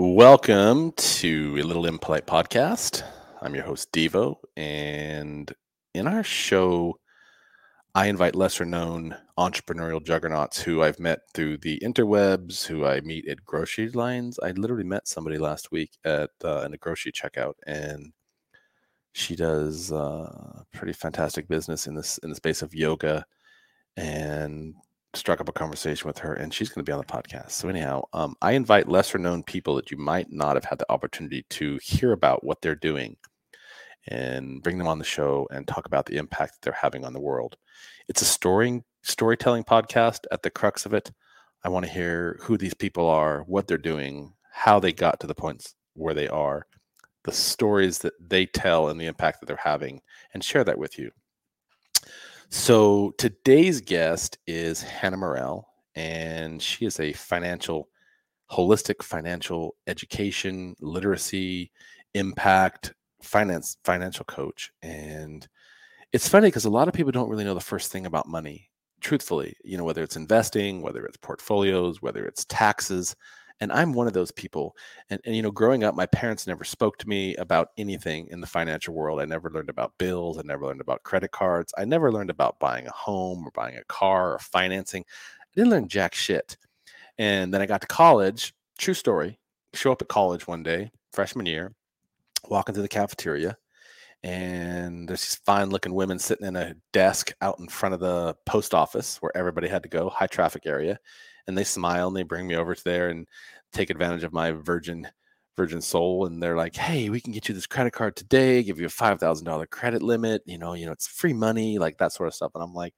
Welcome to a Little Impolite podcast. I'm your host, Devo, and in our show, I invite lesser known entrepreneurial juggernauts who I've met through the interwebs, who I meet at grocery lines. I literally met somebody last week at uh, in a grocery checkout, and she does uh, pretty fantastic business in this in the space of yoga and struck up a conversation with her and she's going to be on the podcast. So anyhow, um, I invite lesser known people that you might not have had the opportunity to hear about what they're doing and bring them on the show and talk about the impact that they're having on the world. It's a story storytelling podcast at the crux of it. I want to hear who these people are, what they're doing, how they got to the points where they are, the stories that they tell and the impact that they're having and share that with you. So today's guest is Hannah Morell, and she is a financial, holistic financial education, literacy, impact, finance, financial coach. And it's funny because a lot of people don't really know the first thing about money. Truthfully, you know, whether it's investing, whether it's portfolios, whether it's taxes, and i'm one of those people and, and you know growing up my parents never spoke to me about anything in the financial world. I never learned about bills i never learned about credit cards i never learned about buying a home or buying a car or financing. I didn't learn jack shit and then i got to college true story show up at college one day freshman year walking through the cafeteria and there's these fine looking women sitting in a desk out in front of the post office where everybody had to go high traffic area and they smile and they bring me over to there and take advantage of my virgin virgin soul and they're like hey we can get you this credit card today give you a $5000 credit limit you know you know it's free money like that sort of stuff and i'm like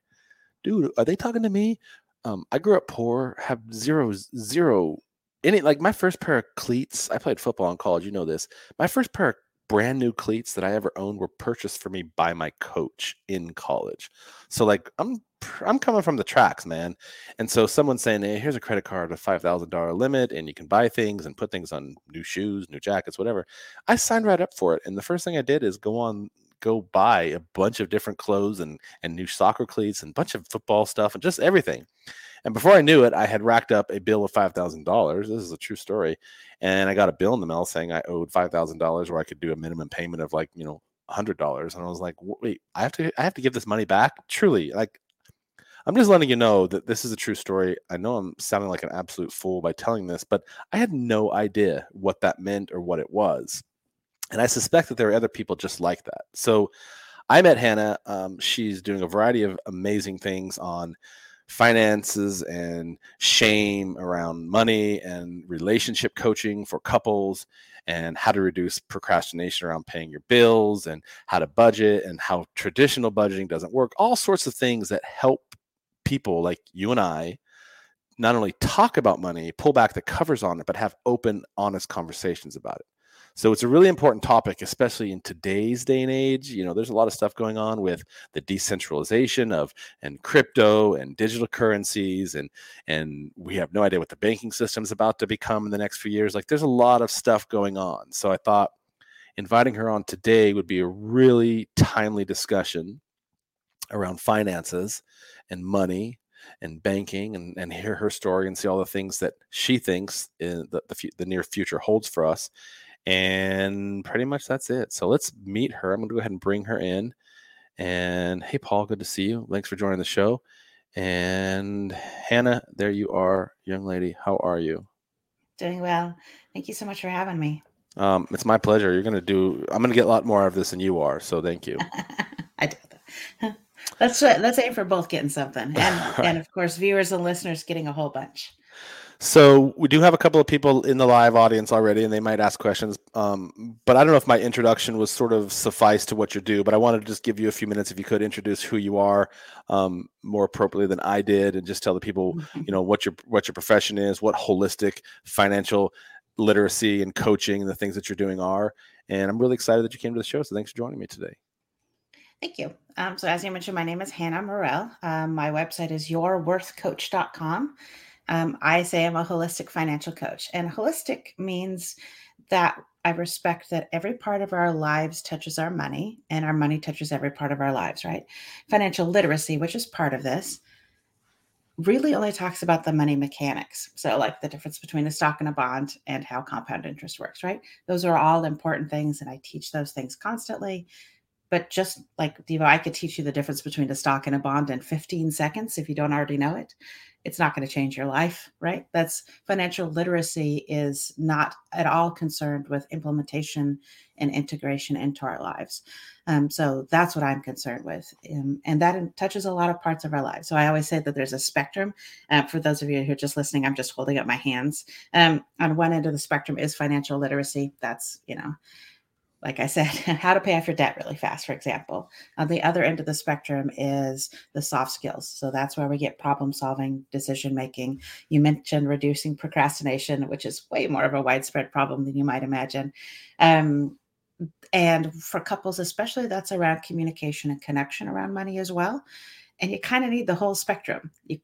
dude are they talking to me um, i grew up poor have zero zero any like my first pair of cleats i played football in college you know this my first pair of brand new cleats that I ever owned were purchased for me by my coach in college. So like I'm I'm coming from the tracks, man. And so someone saying, "Hey, here's a credit card, with five thousand dollar limit, and you can buy things and put things on new shoes, new jackets, whatever." I signed right up for it, and the first thing I did is go on, go buy a bunch of different clothes and and new soccer cleats and bunch of football stuff and just everything. And before I knew it, I had racked up a bill of five thousand dollars. This is a true story. And I got a bill in the mail saying I owed five thousand dollars, where I could do a minimum payment of like you know hundred dollars. And I was like, wait, I have to, I have to give this money back. Truly, like, I'm just letting you know that this is a true story. I know I'm sounding like an absolute fool by telling this, but I had no idea what that meant or what it was. And I suspect that there are other people just like that. So I met Hannah. Um, she's doing a variety of amazing things on finances and shame around money and relationship coaching for couples and how to reduce procrastination around paying your bills and how to budget and how traditional budgeting doesn't work all sorts of things that help people like you and I not only talk about money pull back the covers on it but have open honest conversations about it so it's a really important topic, especially in today's day and age. You know, there's a lot of stuff going on with the decentralization of and crypto and digital currencies, and and we have no idea what the banking system is about to become in the next few years. Like there's a lot of stuff going on. So I thought inviting her on today would be a really timely discussion around finances and money and banking and, and hear her story and see all the things that she thinks in the, the, the near future holds for us and pretty much that's it. So let's meet her. I'm going to go ahead and bring her in. And hey, Paul, good to see you. Thanks for joining the show. And Hannah, there you are, young lady. How are you? Doing well. Thank you so much for having me. Um, it's my pleasure. You're going to do, I'm going to get a lot more out of this than you are. So thank you. I do. Let's let's aim for both getting something, and and of course, viewers and listeners getting a whole bunch. So we do have a couple of people in the live audience already, and they might ask questions. Um, but I don't know if my introduction was sort of suffice to what you do. But I wanted to just give you a few minutes if you could introduce who you are um, more appropriately than I did, and just tell the people, mm-hmm. you know, what your what your profession is, what holistic financial literacy and coaching and the things that you're doing are. And I'm really excited that you came to the show. So thanks for joining me today. Thank you. Um, so as you mentioned, my name is Hannah Morell. Um, my website is yourworthcoach.com. Um, I say I'm a holistic financial coach, and holistic means that I respect that every part of our lives touches our money, and our money touches every part of our lives, right? Financial literacy, which is part of this, really only talks about the money mechanics. So, like the difference between a stock and a bond and how compound interest works, right? Those are all important things. And I teach those things constantly. But just like Devo, I could teach you the difference between a stock and a bond in 15 seconds if you don't already know it it's not going to change your life, right? That's financial literacy is not at all concerned with implementation and integration into our lives. Um, so that's what I'm concerned with. Um, and that touches a lot of parts of our lives. So I always say that there's a spectrum. Uh, for those of you who are just listening, I'm just holding up my hands. Um, on one end of the spectrum is financial literacy. That's, you know, like I said, how to pay off your debt really fast, for example. On the other end of the spectrum is the soft skills. So that's where we get problem solving, decision making. You mentioned reducing procrastination, which is way more of a widespread problem than you might imagine. Um, and for couples, especially, that's around communication and connection around money as well. And you kind of need the whole spectrum. You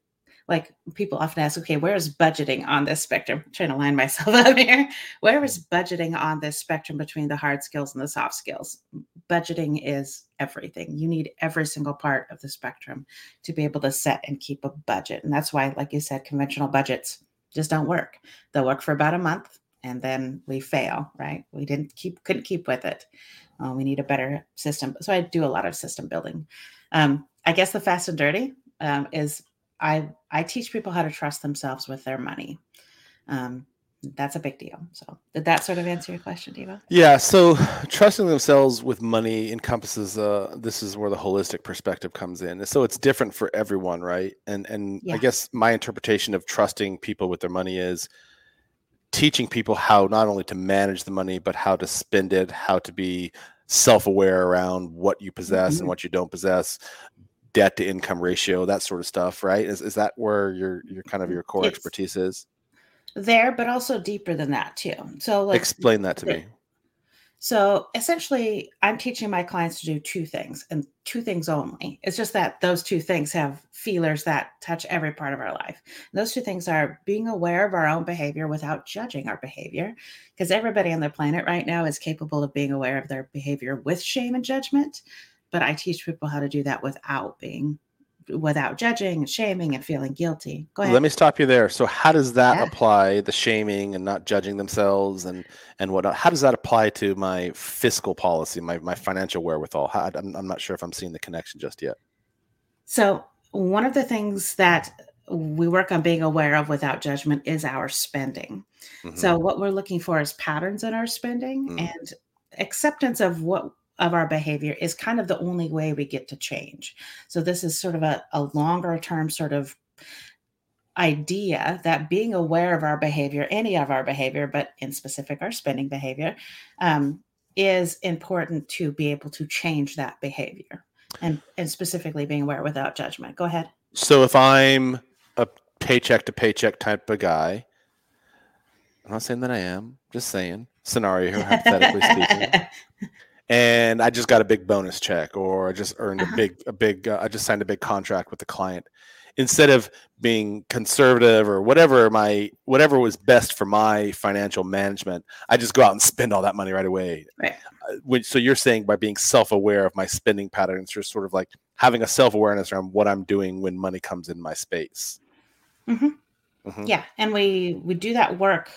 like people often ask, okay, where is budgeting on this spectrum? I'm trying to line myself up here. Where is budgeting on this spectrum between the hard skills and the soft skills? Budgeting is everything. You need every single part of the spectrum to be able to set and keep a budget. And that's why, like you said, conventional budgets just don't work. They'll work for about a month and then we fail, right? We didn't keep, couldn't keep with it. Uh, we need a better system. So I do a lot of system building. Um, I guess the fast and dirty um, is I I teach people how to trust themselves with their money. Um, that's a big deal. So did that sort of answer your question, Devo? Yeah. So trusting themselves with money encompasses uh this is where the holistic perspective comes in. So it's different for everyone, right? And and yeah. I guess my interpretation of trusting people with their money is teaching people how not only to manage the money, but how to spend it, how to be self-aware around what you possess mm-hmm. and what you don't possess debt to income ratio, that sort of stuff, right? Is is that where your your kind of mm, your core it's expertise is? There, but also deeper than that too. So like explain that to me. So essentially, I'm teaching my clients to do two things and two things only. It's just that those two things have feelers that touch every part of our life. And those two things are being aware of our own behavior without judging our behavior, because everybody on the planet right now is capable of being aware of their behavior with shame and judgment but I teach people how to do that without being without judging and shaming and feeling guilty. Go ahead. Let me stop you there. So how does that yeah. apply the shaming and not judging themselves and and whatnot? How does that apply to my fiscal policy, my my financial wherewithal? How, I'm, I'm not sure if I'm seeing the connection just yet. So one of the things that we work on being aware of without judgment is our spending. Mm-hmm. So what we're looking for is patterns in our spending mm-hmm. and acceptance of what of our behavior is kind of the only way we get to change. So this is sort of a, a longer term sort of idea that being aware of our behavior, any of our behavior, but in specific our spending behavior, um, is important to be able to change that behavior and, and specifically being aware without judgment. Go ahead. So if I'm a paycheck to paycheck type of guy, I'm not saying that I am, just saying scenario hypothetically speaking. And I just got a big bonus check, or I just earned uh-huh. a big, a big, uh, I just signed a big contract with the client. Instead of being conservative or whatever my whatever was best for my financial management, I just go out and spend all that money right away. Right. Uh, so you're saying by being self-aware of my spending patterns, you're sort of like having a self-awareness around what I'm doing when money comes in my space. Mm-hmm. Mm-hmm. Yeah, and we we do that work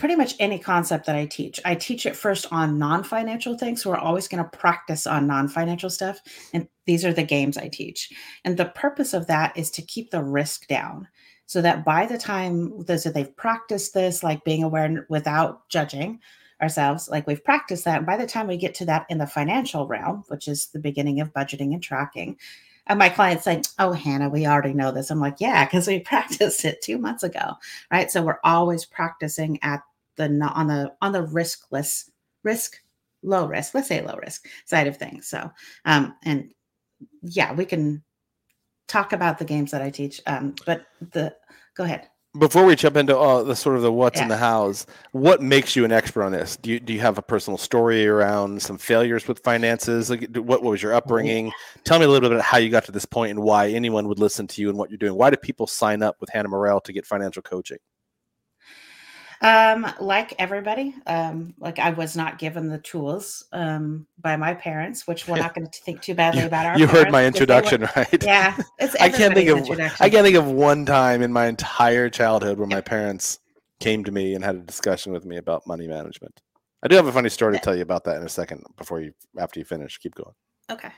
pretty much any concept that I teach. I teach it first on non financial things. So we're always going to practice on non financial stuff. And these are the games I teach. And the purpose of that is to keep the risk down so that by the time so they've practiced this, like being aware without judging ourselves, like we've practiced that. And by the time we get to that in the financial realm, which is the beginning of budgeting and tracking, and my clients say, Oh, Hannah, we already know this. I'm like, Yeah, because we practiced it two months ago. Right. So we're always practicing at the not on the on the riskless risk low risk let's say low risk side of things. So um and yeah we can talk about the games that i teach um but the go ahead. Before we jump into uh, the sort of the what's yeah. in the hows what makes you an expert on this? Do you, do you have a personal story around some failures with finances? Like what, what was your upbringing? Tell me a little bit about how you got to this point and why anyone would listen to you and what you're doing. Why do people sign up with hannah morell to get financial coaching Um, like everybody, um, like I was not given the tools um, by my parents, which we're not going to think too badly you, about our. You heard my introduction, right? Yeah, it's I can't think of. I can't think of one time in my entire childhood where my parents came to me and had a discussion with me about money management. I do have a funny story to tell you about that in a second before you after you finish. Keep going. Okay.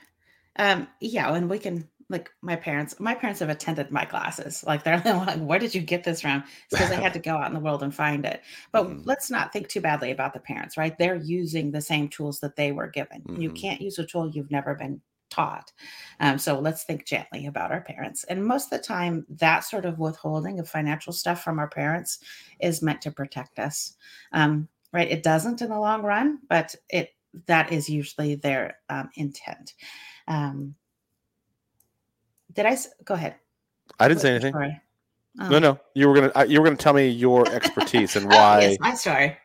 Um, yeah, and we can like my parents my parents have attended my classes. Like they're like where did you get this from? Because they had to go out in the world and find it. But mm-hmm. let's not think too badly about the parents right? They're using the same tools that they were given. Mm-hmm. you can't use a tool you've never been taught. Um, so let's think gently about our parents. And most of the time that sort of withholding of financial stuff from our parents is meant to protect us. Um, right? It doesn't in the long run but it that is usually their um, intent. Um, did I go ahead? I didn't say anything. Oh. No, no. You were gonna you were gonna tell me your expertise and why. oh, yes, my story.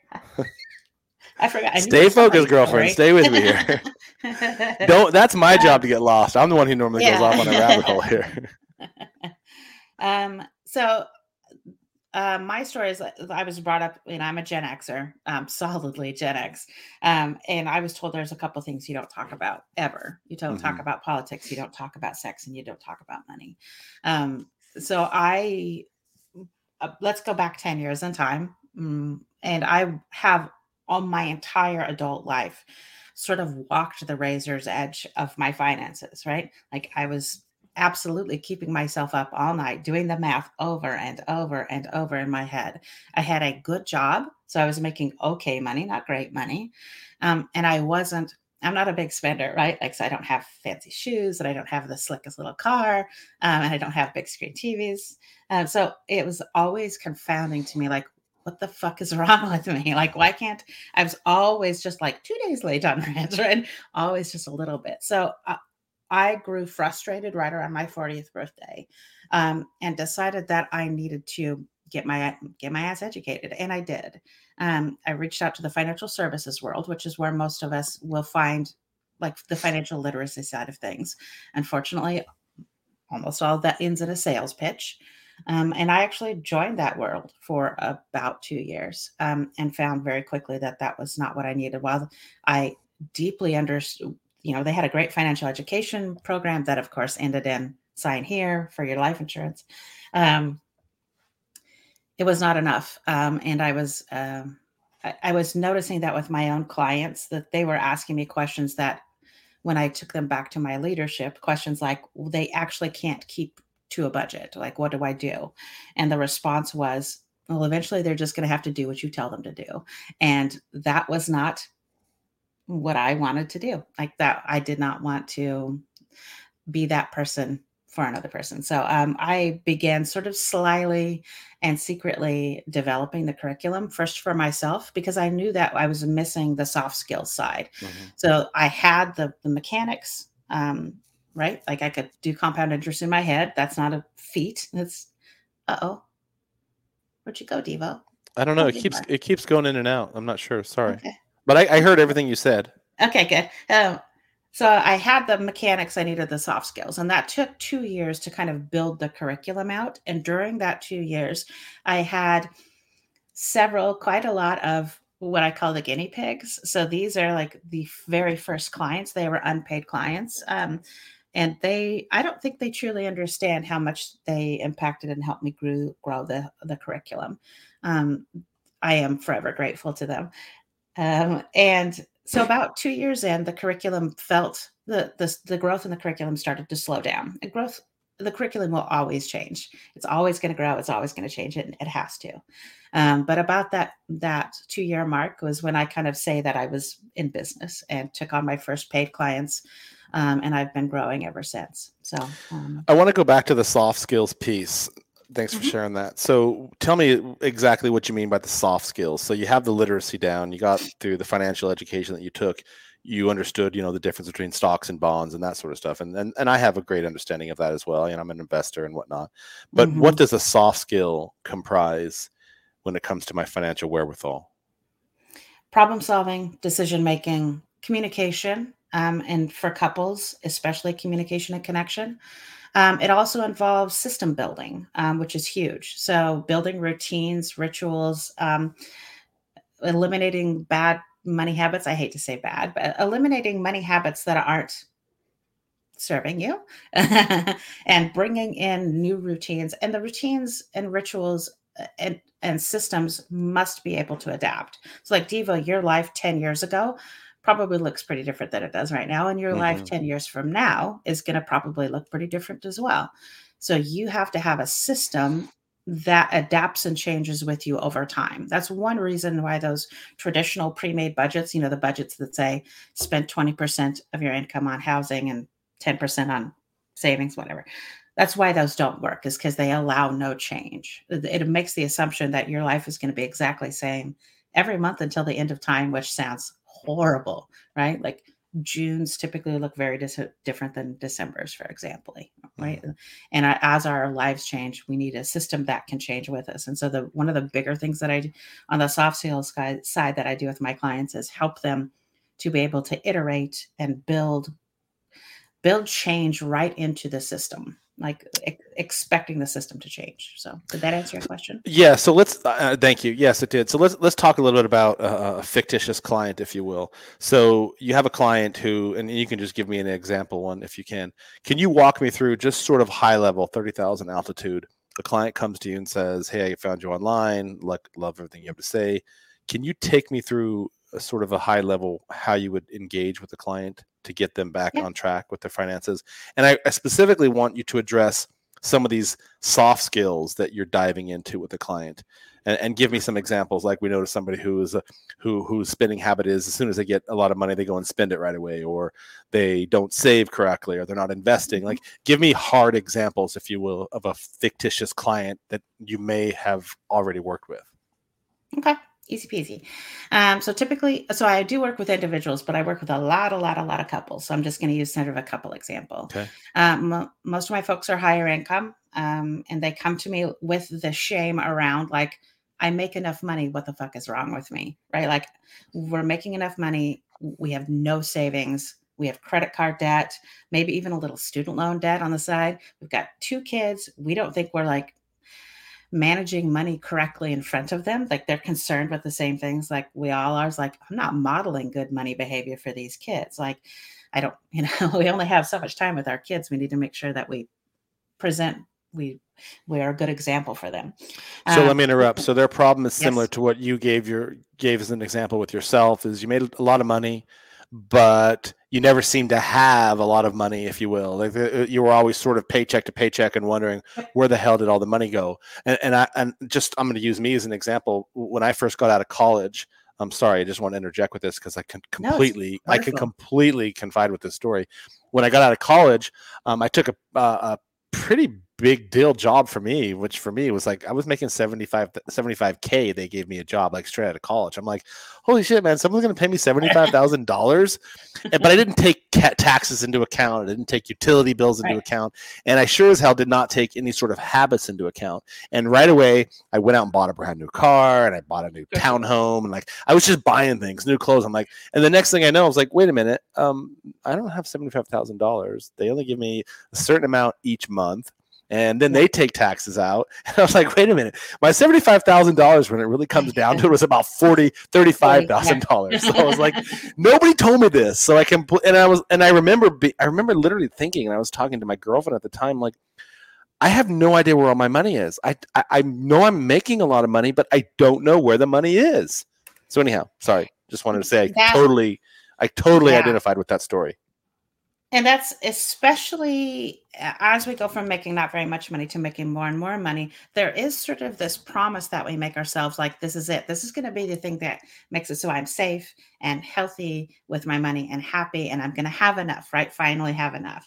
I forgot. I Stay focused, girlfriend. Stay with me here. Don't. That's my job to get lost. I'm the one who normally yeah. goes off on a rabbit hole here. um. So uh, my story is I was brought up, and I'm a Gen Xer, um, solidly Gen X. Um, and I was told there's a couple things you don't talk about ever. You don't mm-hmm. talk about politics, you don't talk about sex, and you don't talk about money. Um, so I, uh, let's go back 10 years in time. Mm, and I have all my entire adult life sort of walked the razor's edge of my finances, right? Like I was absolutely keeping myself up all night doing the math over and over and over in my head. I had a good job, so I was making okay money, not great money. Um, and I wasn't, I'm not a big spender, right? Like, so I don't have fancy shoes and I don't have the slickest little car um, and I don't have big screen TVs. Um, so it was always confounding to me, like, what the fuck is wrong with me? Like, why can't I was always just like two days late on rent, right? Always just a little bit. So uh, I grew frustrated right around my 40th birthday um, and decided that I needed to get my get my ass educated and i did. Um, i reached out to the financial services world which is where most of us will find like the financial literacy side of things. Unfortunately almost all that ends in a sales pitch. Um, and i actually joined that world for about two years um, and found very quickly that that was not what i needed. While i deeply understood you know, they had a great financial education program that, of course, ended in sign here for your life insurance. Um, it was not enough, um, and I was um, I, I was noticing that with my own clients that they were asking me questions that, when I took them back to my leadership, questions like they actually can't keep to a budget. Like, what do I do? And the response was, well, eventually they're just going to have to do what you tell them to do. And that was not what I wanted to do. Like that, I did not want to be that person for another person. So um, I began sort of slyly and secretly developing the curriculum first for myself because I knew that I was missing the soft skills side. Mm-hmm. So I had the, the mechanics, um, right? Like I could do compound interest in my head. That's not a feat. It's uh oh. Where'd you go, Devo? I don't know. It keeps it keeps going in and out. I'm not sure. Sorry. Okay. But I, I heard everything you said. Okay, good. Um, so I had the mechanics, I needed the soft skills, and that took two years to kind of build the curriculum out. And during that two years, I had several, quite a lot of what I call the guinea pigs. So these are like the very first clients; they were unpaid clients. Um, and they i don't think they truly understand how much they impacted and helped me grow grow the the curriculum um, i am forever grateful to them um, and so about two years in, the curriculum felt the, the the growth in the curriculum started to slow down. And growth, the curriculum will always change. It's always going to grow. It's always going to change. It, it has to. Um, but about that that two year mark was when I kind of say that I was in business and took on my first paid clients. Um, and I've been growing ever since. So um, I want to go back to the soft skills piece. Thanks for mm-hmm. sharing that. So tell me exactly what you mean by the soft skills. So you have the literacy down, you got through the financial education that you took, you understood, you know, the difference between stocks and bonds and that sort of stuff. And and, and I have a great understanding of that as well. And I'm an investor and whatnot. But mm-hmm. what does a soft skill comprise when it comes to my financial wherewithal? Problem solving, decision making, communication, um, and for couples, especially communication and connection. Um, it also involves system building, um, which is huge. So, building routines, rituals, um, eliminating bad money habits. I hate to say bad, but eliminating money habits that aren't serving you and bringing in new routines. And the routines and rituals uh, and, and systems must be able to adapt. So, like Devo, your life 10 years ago probably looks pretty different than it does right now. And your mm-hmm. life 10 years from now is going to probably look pretty different as well. So, you have to have a system that adapts and changes with you over time. That's one reason why those traditional pre-made budgets, you know, the budgets that say spend 20% of your income on housing and 10% on savings, whatever. That's why those don't work, is because they allow no change. It makes the assumption that your life is going to be exactly the same every month until the end of time, which sounds horrible, right? Like Junes typically look very dis- different than December's, for example, right? Mm-hmm. And I, as our lives change, we need a system that can change with us. And so, the one of the bigger things that I do on the soft sales side that I do with my clients is help them to be able to iterate and build build change right into the system like ex- expecting the system to change. So, did that answer your question? Yeah. So let's uh, uh, thank you. Yes, it did. So let's let's talk a little bit about a fictitious client, if you will. So you have a client who, and you can just give me an example one if you can. Can you walk me through just sort of high level, thirty thousand altitude? The client comes to you and says, "Hey, I found you online. Look, love everything you have to say. Can you take me through a sort of a high level how you would engage with the client to get them back yeah. on track with their finances. And I, I, specifically want you to address some of these soft skills that you're diving into with the client. And, and give me some examples, like we notice somebody who is a, who whose spending habit is as soon as they get a lot of money, they go and spend it right away, or they don't save correctly, or they're not investing. Mm-hmm. Like, give me hard examples, if you will, of a fictitious client that you may have already worked with. Okay easy peasy. Um, so typically, so I do work with individuals, but I work with a lot, a lot, a lot of couples. So I'm just going to use sort of a couple example. Okay. Um, most of my folks are higher income, um, and they come to me with the shame around like, I make enough money. What the fuck is wrong with me? Right? Like, we're making enough money. We have no savings. We have credit card debt, maybe even a little student loan debt on the side. We've got two kids. We don't think we're like managing money correctly in front of them. Like they're concerned with the same things like we all are. It's like, I'm not modeling good money behavior for these kids. Like, I don't, you know, we only have so much time with our kids. We need to make sure that we present we we are a good example for them. So um, let me interrupt. So their problem is similar yes. to what you gave your gave as an example with yourself is you made a lot of money, but you never seem to have a lot of money, if you will. Like uh, you were always sort of paycheck to paycheck and wondering where the hell did all the money go. And, and I and just I'm going to use me as an example. When I first got out of college, I'm sorry, I just want to interject with this because I can completely no, I can completely confide with this story. When I got out of college, um, I took a, a pretty big deal job for me, which for me was like I was making 75 75k. They gave me a job like straight out of college. I'm like, holy shit, man! Someone's gonna pay me seventy five thousand dollars, but I didn't take taxes into account. I didn't take utility bills into right. account, and I sure as hell did not take any sort of habits into account. And right away, I went out and bought a brand new car, and I bought a new townhome, and like I was just buying things, new clothes. I'm like, and the next thing I know, I was like, wait a minute, um, I don't have seventy five thousand dollars. They only give me a certain amount each month and then they take taxes out. And I was like, wait a minute, my $75,000 when it really comes down to it was about $40, $35,000. So I was like, nobody told me this. So I can, and I was, and I remember, be, I remember literally thinking, and I was talking to my girlfriend at the time, like, I have no idea where all my money is. I, I, I know I'm making a lot of money, but I don't know where the money is. So anyhow, sorry, just wanted to say I that, totally, I totally yeah. identified with that story. And that's especially as we go from making not very much money to making more and more money, there is sort of this promise that we make ourselves like, this is it. This is going to be the thing that makes it so I'm safe and healthy with my money and happy, and I'm going to have enough, right? Finally, have enough.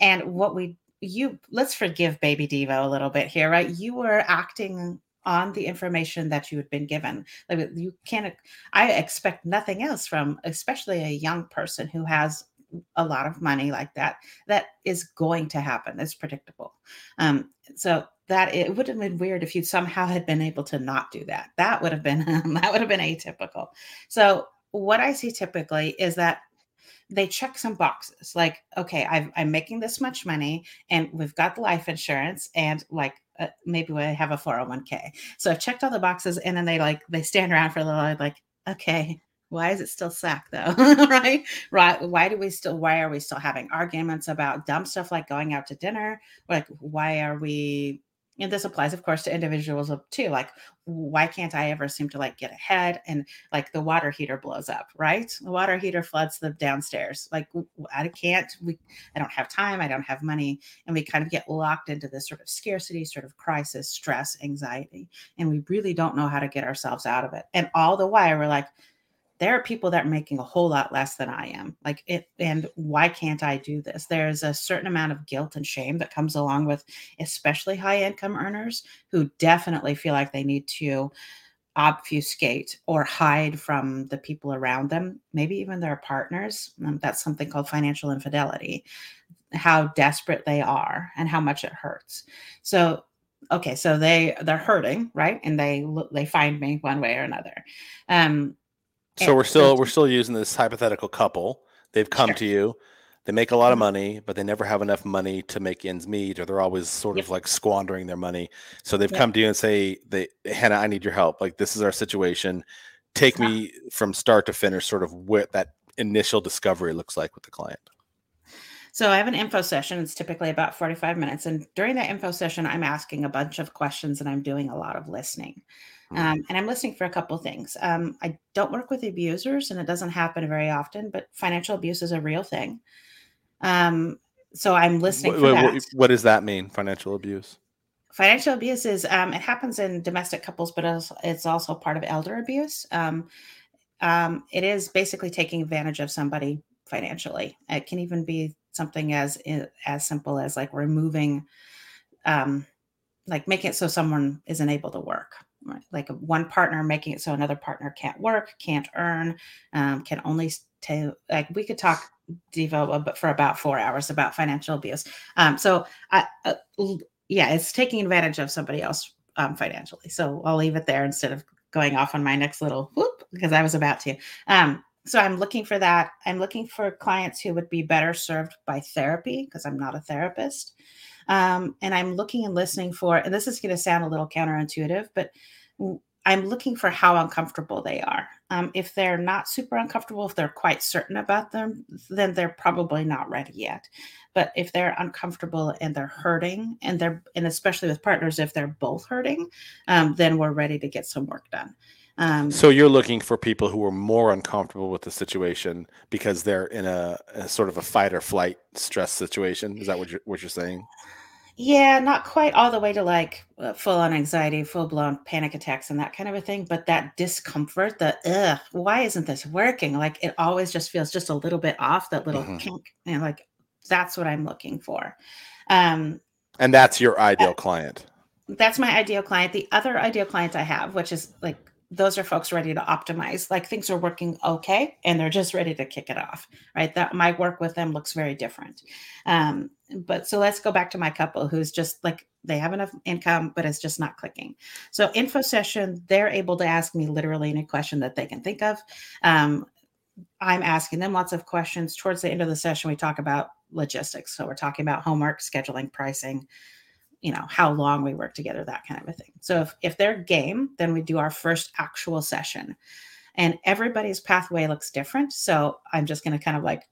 And what we, you, let's forgive baby Devo a little bit here, right? You were acting on the information that you had been given. Like you can't, I expect nothing else from, especially a young person who has a lot of money like that that is going to happen it's predictable. Um, so that it would have been weird if you somehow had been able to not do that. That would have been that would have been atypical. So what i see typically is that they check some boxes like okay i am making this much money and we've got the life insurance and like uh, maybe we have a 401k so i've checked all the boxes and then they like they stand around for a little like okay why is it still SAC though? Right? Right? Why do we still why are we still having arguments about dumb stuff like going out to dinner? Like why are we and this applies of course to individuals too. Like why can't i ever seem to like get ahead? And like the water heater blows up right? The water heater floods the downstairs. Like i can't we i don't have time i don't have money. And we kind of get locked into this sort of scarcity sort of crisis stress anxiety. And we really don't know how to get ourselves out of it. And all the while we're like there are people that are making a whole lot less than I am. Like it, and why can't I do this? There's a certain amount of guilt and shame that comes along with, especially high income earners who definitely feel like they need to obfuscate or hide from the people around them, maybe even their partners. Um, that's something called financial infidelity, how desperate they are and how much it hurts. So okay so they they're hurting right and they they find me one way or another um so we're still we're still using this hypothetical couple. They've come sure. to you. They make a lot of mm-hmm. money, but they never have enough money to make ends meet, or they're always sort yep. of like squandering their money. So they've yep. come to you and say, "They Hannah, I need your help. Like this is our situation. Take yeah. me from start to finish, sort of what that initial discovery looks like with the client." So I have an info session. It's typically about 45 minutes. And during that info session, I'm asking a bunch of questions and I'm doing a lot of listening. Mm. Um, and I'm listening for a couple things. Um, I don't work with abusers, and it doesn't happen very often, but financial abuse is a real thing. Um, so I'm listening what, what, what, does that mean, financial abuse? Financial abuse is um, it happens in domestic couples, but it's also part of elder abuse. Um, um, it is basically taking advantage of somebody financially. It can even be something as as simple as like removing, like making it so someone isn't able to work like one partner making it so another partner can't work, can't earn, um, can only to like we could talk Devo but for about four hours about financial abuse. Um, so I, uh, yeah, it's taking advantage of somebody else um, financially. So I'll leave it there instead of going off on my next little whoop because I was about to. Um, so I'm looking for that. I'm looking for clients who would be better served by therapy because I'm not a therapist. Um, and I'm looking and listening for, and this is going to sound a little counterintuitive, but I'm looking for how uncomfortable they are. Um, if they're not super uncomfortable, if they're quite certain about them, then they're probably not ready yet. But if they're uncomfortable and they're hurting, and they're and especially with partners, if they're both hurting, um, then we're ready to get some work done. Um, so you're looking for people who are more uncomfortable with the situation because they're in a, a sort of a fight or flight stress situation. Is that what you're what you're saying? Yeah, not quite all the way to like uh, full on anxiety, full blown panic attacks, and that kind of a thing. But that discomfort, the ugh, why isn't this working? Like it always just feels just a little bit off. That little mm-hmm. kink, and like that's what I'm looking for. Um, and that's your ideal client. That's my ideal client. The other ideal client I have, which is like those are folks ready to optimize. Like things are working okay and they're just ready to kick it off right? That my work with them looks very different. Um, but so let's go back to my couple who's just like they have enough income but it's just not clicking. So info session they're able to ask me literally any question that they can think of. Um, i'm asking them lots of questions. Towards the end of the session we talk about logistics. So we're talking about homework scheduling pricing you know how long we work together that kind of a thing. So if, if they're game then we do our first actual session. And everybody's pathway looks different. So i'm just going to kind of like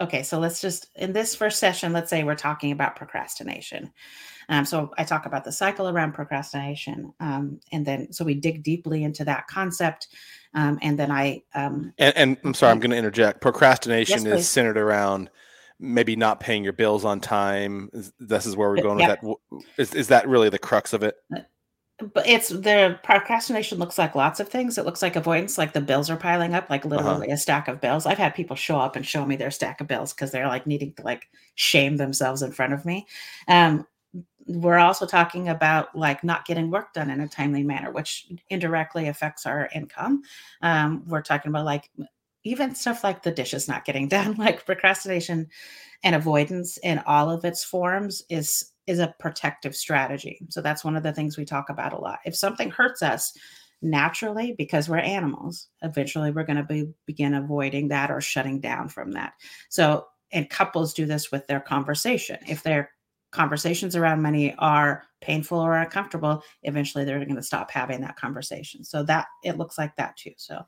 okay so let's just in this first session let's say we're talking about procrastination. Um, so i talk about the cycle around procrastination um, and then so we dig deeply into that concept um, and then i um, and, and i'm sorry i'm going to interject. Procrastination yes, is centered around maybe not paying your bills on time. This is where we're going with that. Is, is that really the crux of it? Uh, but it's the procrastination looks like lots of things. It looks like avoidance, like the bills are piling up, like literally uh-huh. a stack of bills. I've had people show up and show me their stack of bills because they're like needing to like shame themselves in front of me. Um, we're also talking about like not getting work done in a timely manner, which indirectly affects our income. Um, we're talking about like even stuff like the dishes not getting done, like procrastination and avoidance in all of its forms is is a protective strategy. So that's one of the things we talk about a lot. If something hurts us, naturally because we're animals eventually we're going to be begin avoiding that or shutting down from that so and couples do this with their conversation if their conversations around money are painful or uncomfortable eventually they're going to stop having that conversation so that it looks like that too so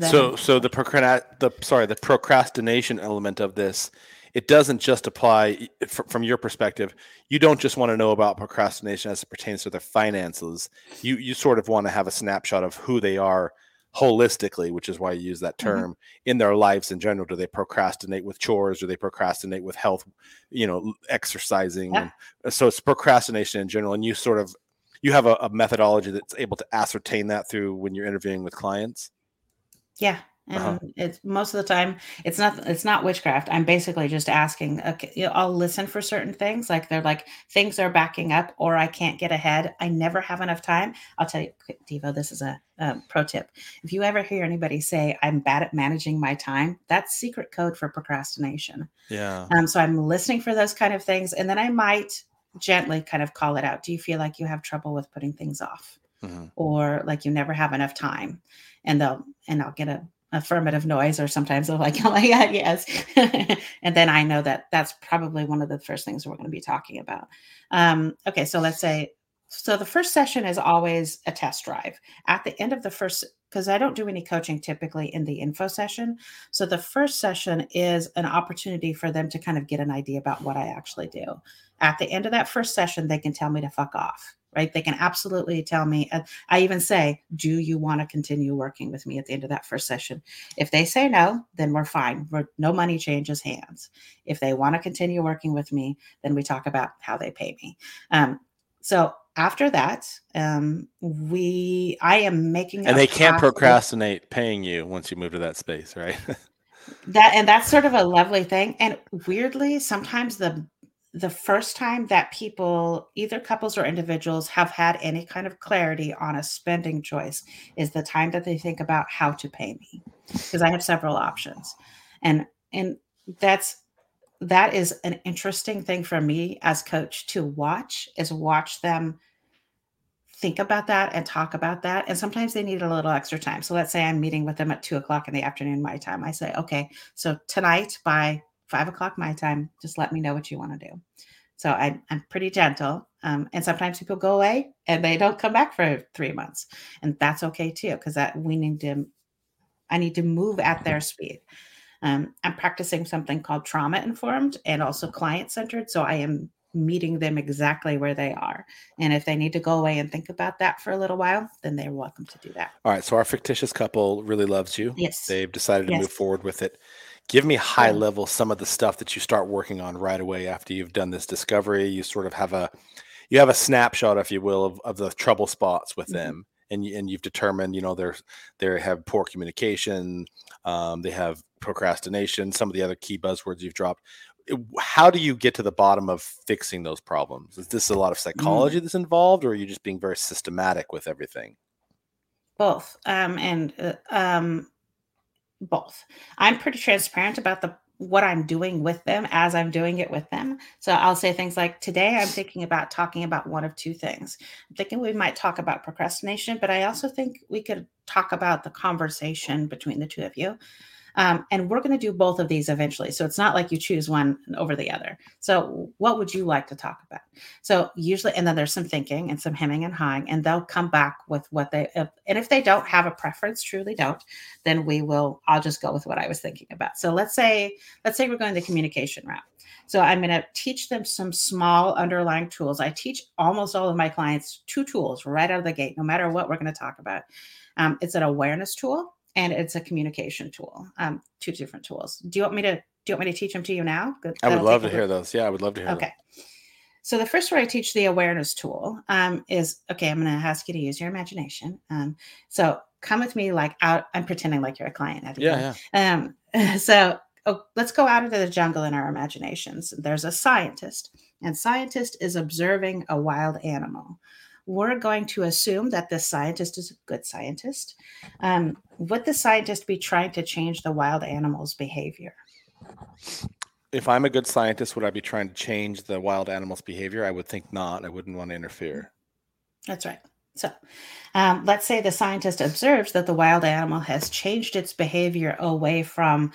so so the procrast the sorry the procrastination element of this it doesn't just apply from your perspective. You don't just want to know about procrastination as it pertains to their finances. You you sort of want to have a snapshot of who they are holistically, which is why you use that mm-hmm. term mm-hmm. in their lives in general. Do they procrastinate with chores? Do they procrastinate with health? You know, exercising. Yeah. And so it's procrastination in general, and you sort of you have a, a methodology that's able to ascertain that through when you're interviewing with clients. Yeah, uh-huh. and uh-huh. it's most of the time it's not it's not witchcraft. I'm basically just asking okay you know, i'll listen for certain things like they're like things are backing up or i can't get ahead. I never have enough time. I'll tell you devo this is a, a pro tip. If you ever hear anybody say i'm bad at managing my time that's secret code for procrastination. Yeah. Um so i'm listening for those kind of things and then i might gently kind of call it out. Do you feel like you have trouble with putting things off? Mm-hmm. or like you never have enough time and they'll and i'll get a affirmative noise or sometimes they're like, oh my god yes. And then i know that that's probably one of the first things we're going to be talking about. Um, okay so let's say so the first session is always a test drive. At the end of the first because i don't do any coaching typically in the info session. So the first session is an opportunity for them to kind of get an idea about what i actually do. At the end of that first session they can tell me to fuck off right? They can absolutely tell me. I even say, Do you want to continue working with me at the end of that first session? If they say no, then we're fine. We're, no money changes hands. If they want to continue working with me, then we talk about how they pay me. Um, so after that, um, we I am making and they can't procrastinate paying you once you move to that space, right? that and that's sort of a lovely thing. And weirdly, sometimes the the first time that people, either couples or individuals, have had any kind of clarity on a spending choice is the time that they think about how to pay me, because I have several options, and and that's that is an interesting thing for me as coach to watch is watch them think about that and talk about that. And sometimes they need a little extra time. So let's say I'm meeting with them at two o'clock in the afternoon, my time. I say, okay, so tonight by five o'clock my time. Just let me know what you want to do. So I, am pretty gentle. Um, and sometimes people go away and they don't come back for three months. And that's okay too, because that we need to, I need to move at their speed. Um, I'm practicing something called trauma informed and also client centered. So I am meeting them exactly where they are. And if they need to go away and think about that for a little while, then they're welcome to do that. All right. So our fictitious couple really loves you. Yes. They've decided to yes. move forward with it. Give me high level some of the stuff that you start working on right away after you've done this discovery. You sort of have a you have a snapshot, if you will, of, of the trouble spots with mm-hmm. them. And, you, and you've determined, you know, they're they have poor communication, um, they have procrastination, some of the other key buzzwords you've dropped. How do you get to the bottom of fixing those problems? Is this a lot of psychology mm. that's involved, or are you just being very systematic with everything? Both. Um, and uh, um, both. I'm pretty transparent about the what I'm doing with them as I'm doing it with them. So I'll say things like, today I'm thinking about talking about one of two things. I'm thinking we might talk about procrastination, but I also think we could talk about the conversation between the two of you. Um, and we're going to do both of these eventually. So it's not like you choose one over the other. So what would you like to talk about? So usually, and then there's some thinking and some hemming and hawing, and they'll come back with what they, and if they don't have a preference, truly don't, then we will, I'll just go with what I was thinking about. So let's say, let's say we're going the communication route. So I'm going to teach them some small underlying tools. I teach almost all of my clients two tools right out of the gate, no matter what we're going to talk about. Um, it's an awareness tool and it's a communication tool. Um, two different tools. Do you want me to do you want me to teach them to you now? Good. I would love to hear those. Yeah, I would love to hear. Them. Okay. Them. So the first one I teach the awareness tool um, is okay. I'm going to ask you to use your imagination. Um, so come with me, like out. I'm pretending like you're a client. Yeah, yeah. Um, so oh, let's go out into the jungle in our imaginations. There's a scientist, and scientist is observing a wild animal we're going to assume that this scientist is a good scientist. Um, would the scientist be trying to change the wild animal's behavior? If I'm a good scientist, would I be trying to change the wild animal's behavior? I would think not. I wouldn't want to interfere. That's right. So, um, let's say the scientist observes that the wild animal has changed its behavior away from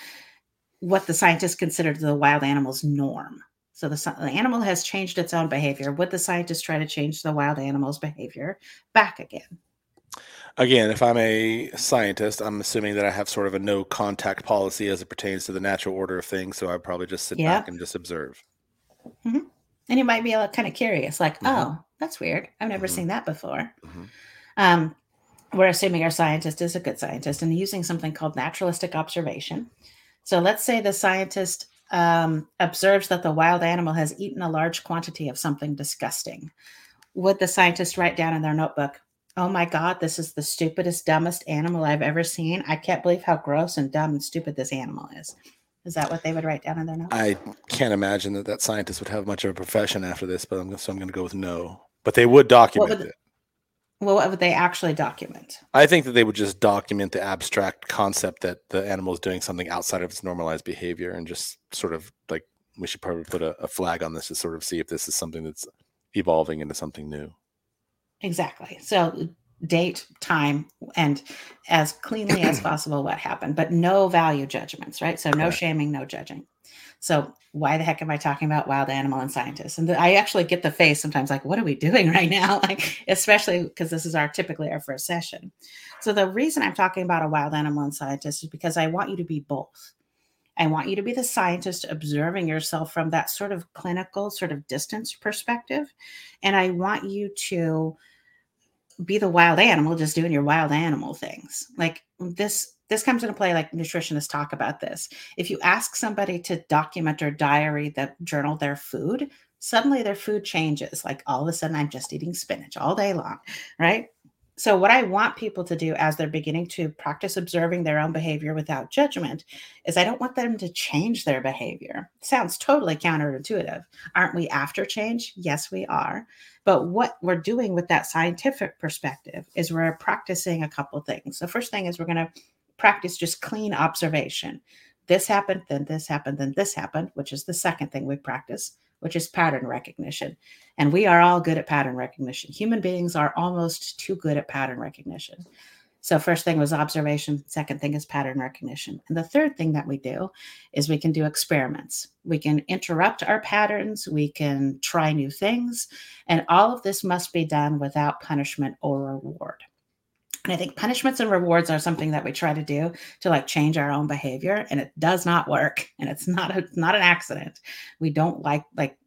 what the scientist considered the wild animal's norm. So the, the, animal has changed its own behavior. Would the scientist try to change the wild animal's behavior back again? Again, if I'm a scientist, I'm assuming that I have sort of a no contact policy as it pertains to the natural order of things. So I'd probably just sit back and just observe. Mm-hmm. And you might be kind of curious, like, mm-hmm. oh, that's weird. I've never mm-hmm. seen that before. Mm-hmm. Um, we're assuming our scientist is a good scientist and using something called naturalistic observation. So let's say the scientist um, observes that the wild animal has eaten a large quantity of something disgusting. Would the scientist write down in their notebook, Oh my God, this is the stupidest, dumbest animal I've ever seen. I can't believe how gross and dumb and stupid this animal is. Is that what they would write down in their notes? I can't imagine that that scientist would have much of a profession after this, but I'm, so I'm going to go with no. But they would document would, it. Well, what would they actually document? I think that they would just document the abstract concept that the animal is doing something outside of its normalized behavior and just sort of like we should probably put a, a flag on this to sort of see if this is something that's evolving into something new. Exactly. So date, time, and as cleanly as possible what happened, but no value judgments, right? So no shaming, no judging. So why the heck am I talking about wild animal and scientists? And the, I actually get the face sometimes like, what are we doing right now? Like, especially because this is our typically our first session. So the reason I'm talking about a wild animal and scientist is because I want you to be both. I want you to be the scientist observing yourself from that sort of clinical, sort of distance perspective. And I want you to be the wild animal just doing your wild animal things. Like this this comes into play like nutritionists talk about this. If you ask somebody to document or diary the journal their food, suddenly their food changes. Like all of a sudden, I'm just eating spinach all day long, right? So, what I want people to do as they're beginning to practice observing their own behavior without judgment is I don't want them to change their behavior. Sounds totally counterintuitive. Aren't we after change? Yes, we are. But what we're doing with that scientific perspective is we're practicing a couple things. The first thing is we're going to practice just clean observation. This happened, then this happened, then this happened, which is the second thing we practice, which is pattern recognition. And we are all good at pattern recognition. Human beings are almost too good at pattern recognition. So, first thing was observation. Second thing is pattern recognition. And the third thing that we do is we can do experiments. We can interrupt our patterns. We can try new things. And all of this must be done without punishment or reward. And I think punishments and rewards are something that we try to do to like change our own behavior, and it does not work. And it's not a, not an accident. We don't like like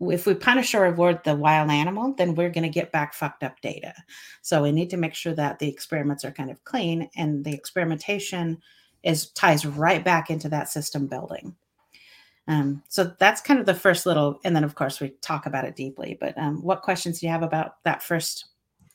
if we punish or reward the wild animal, then we're going to get back fucked up data. So we need to make sure that the experiments are kind of clean, and the experimentation is ties right back into that system building. Um, so that's kind of the first little, and then of course we talk about it deeply. But um, what questions do you have about that first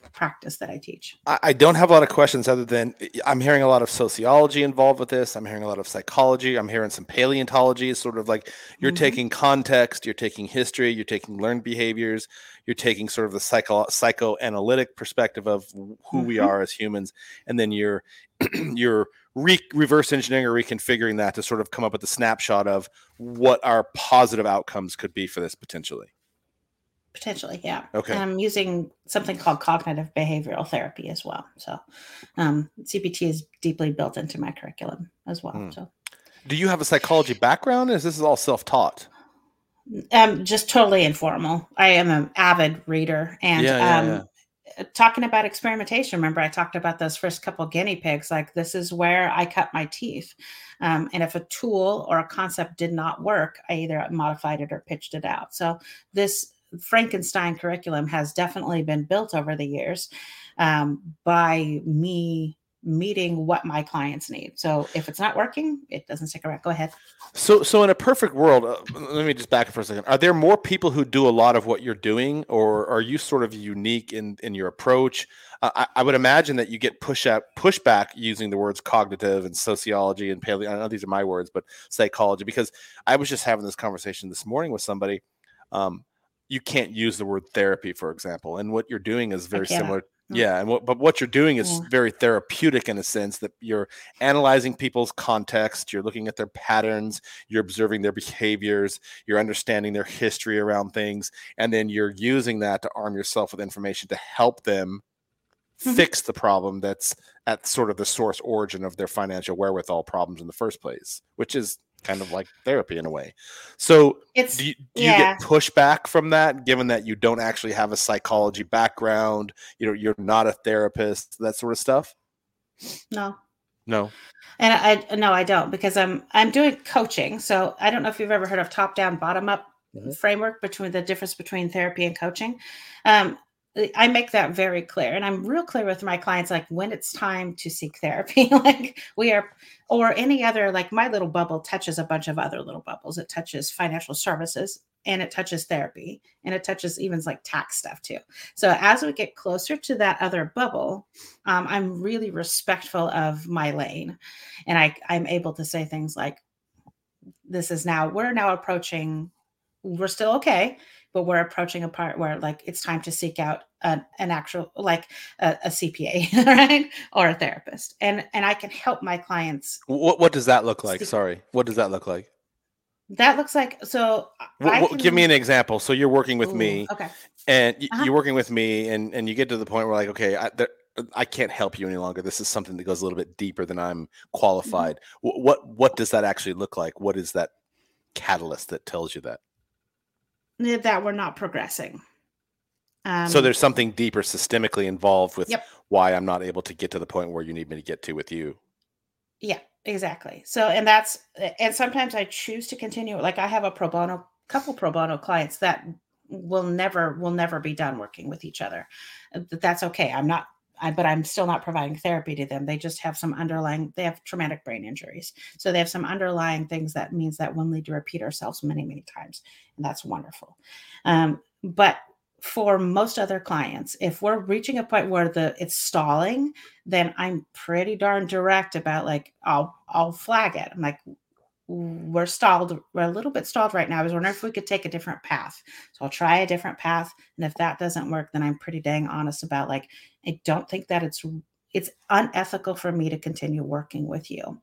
practice that I teach. I don't have a lot of questions other than I'm hearing a lot of sociology involved with this. I'm hearing a lot of psychology. I'm hearing some paleontology, sort of like you're mm-hmm. taking context, you're taking history, you're taking learned behaviors, you're taking sort of the psycho psychoanalytic perspective of who mm-hmm. we are as humans, and then you're you're re- reverse engineering or reconfiguring that to sort of come up with a snapshot of what our positive outcomes could be for this potentially. Potentially, yeah. Okay. I'm using something called cognitive behavioral therapy as well. So, um, CBT is deeply built into my curriculum as well. Hmm. So, do you have a psychology background? or Is this all self taught? Um, just totally informal. I am an avid reader, and yeah, yeah, um, yeah. talking about experimentation. Remember, I talked about those first couple guinea pigs. Like this is where I cut my teeth. Um, and if a tool or a concept did not work, I either modified it or pitched it out. So this Frankenstein curriculum has definitely been built over the years um, by me meeting what my clients need. So if it's not working, it doesn't stick around. Go ahead. So, so in a perfect world, uh, let me just back up for a second. Are there more people who do a lot of what you're doing, or are you sort of unique in in your approach? Uh, I, I, would imagine that you get push out pushback using the words cognitive and sociology and paleo. I know these are my words, but psychology. Because I was just having this conversation this morning with somebody. Um, you can't use the word therapy, for example. And what you're doing is very similar. Yeah, and what, but what you're doing is Yeah. very therapeutic in a sense that you're analyzing people's context, you're looking at their patterns, you're observing their behaviors, you're understanding their history around things, and then you're using that to arm yourself with information to help them Mhm. fix the problem that's at sort of the source origin of their financial wherewithal problems in the first place, which is kind of like therapy in a way. So It's do you, do you get pushback from that given that you don't actually have a psychology background you know you're not a therapist that sort of stuff no. no And I no, I don't because I'm I'm doing coaching. So I don't know if you've ever heard of top down, bottom up Mhm. framework between the difference between therapy and coaching. Um, I make that very clear, and I'm real clear with my clients, like when it's time to seek therapy. like we are, or any other. Like my little bubble touches a bunch of other little bubbles. It touches financial services, and it touches therapy, and it touches even like tax stuff too. So as we get closer to that other bubble, um, I'm really respectful of my lane, and I I'm able to say things like, "This is now we're now approaching. We're still okay, but we're approaching a part where like it's time to seek out an, an actual like a, a CPA, right, or a therapist, and and I can help my clients. what, what does that look like sorry what does that look like That looks like so. I give me an example so you're working with Ooh, me Okay. and y- Uh-huh. you're working with me and and you get to the point where like okay I, there, I can't help you any longer. This is something that goes a little bit deeper than I'm qualified. Wh- What what does that actually look like? What is that catalyst that tells you that? That we're not progressing. Um, so there's something deeper systemically involved with Yep. why I'm not able to get to the point where you need me to get to with you. Yeah, exactly. So, and that's, and sometimes I choose to continue. Like I have a pro bono, couple pro bono clients that will never, will never be done working with each other. That's okay. I'm not, I, but I'm still not providing therapy to them. They just have some underlying, they have traumatic brain injuries. So they have some underlying things that means that we'll need to repeat ourselves many, many times. And that's wonderful. Um, but for most other clients, if we're reaching a point where the it's stalling, then I'm pretty darn direct about like I'll I'll flag it. I'm like, we're stalled. We're a little bit stalled right now. I was wondering if we could take a different path. So I'll try a different path, and if that doesn't work, then I'm pretty dang honest about like I don't think that it's it's unethical for me to continue working with you.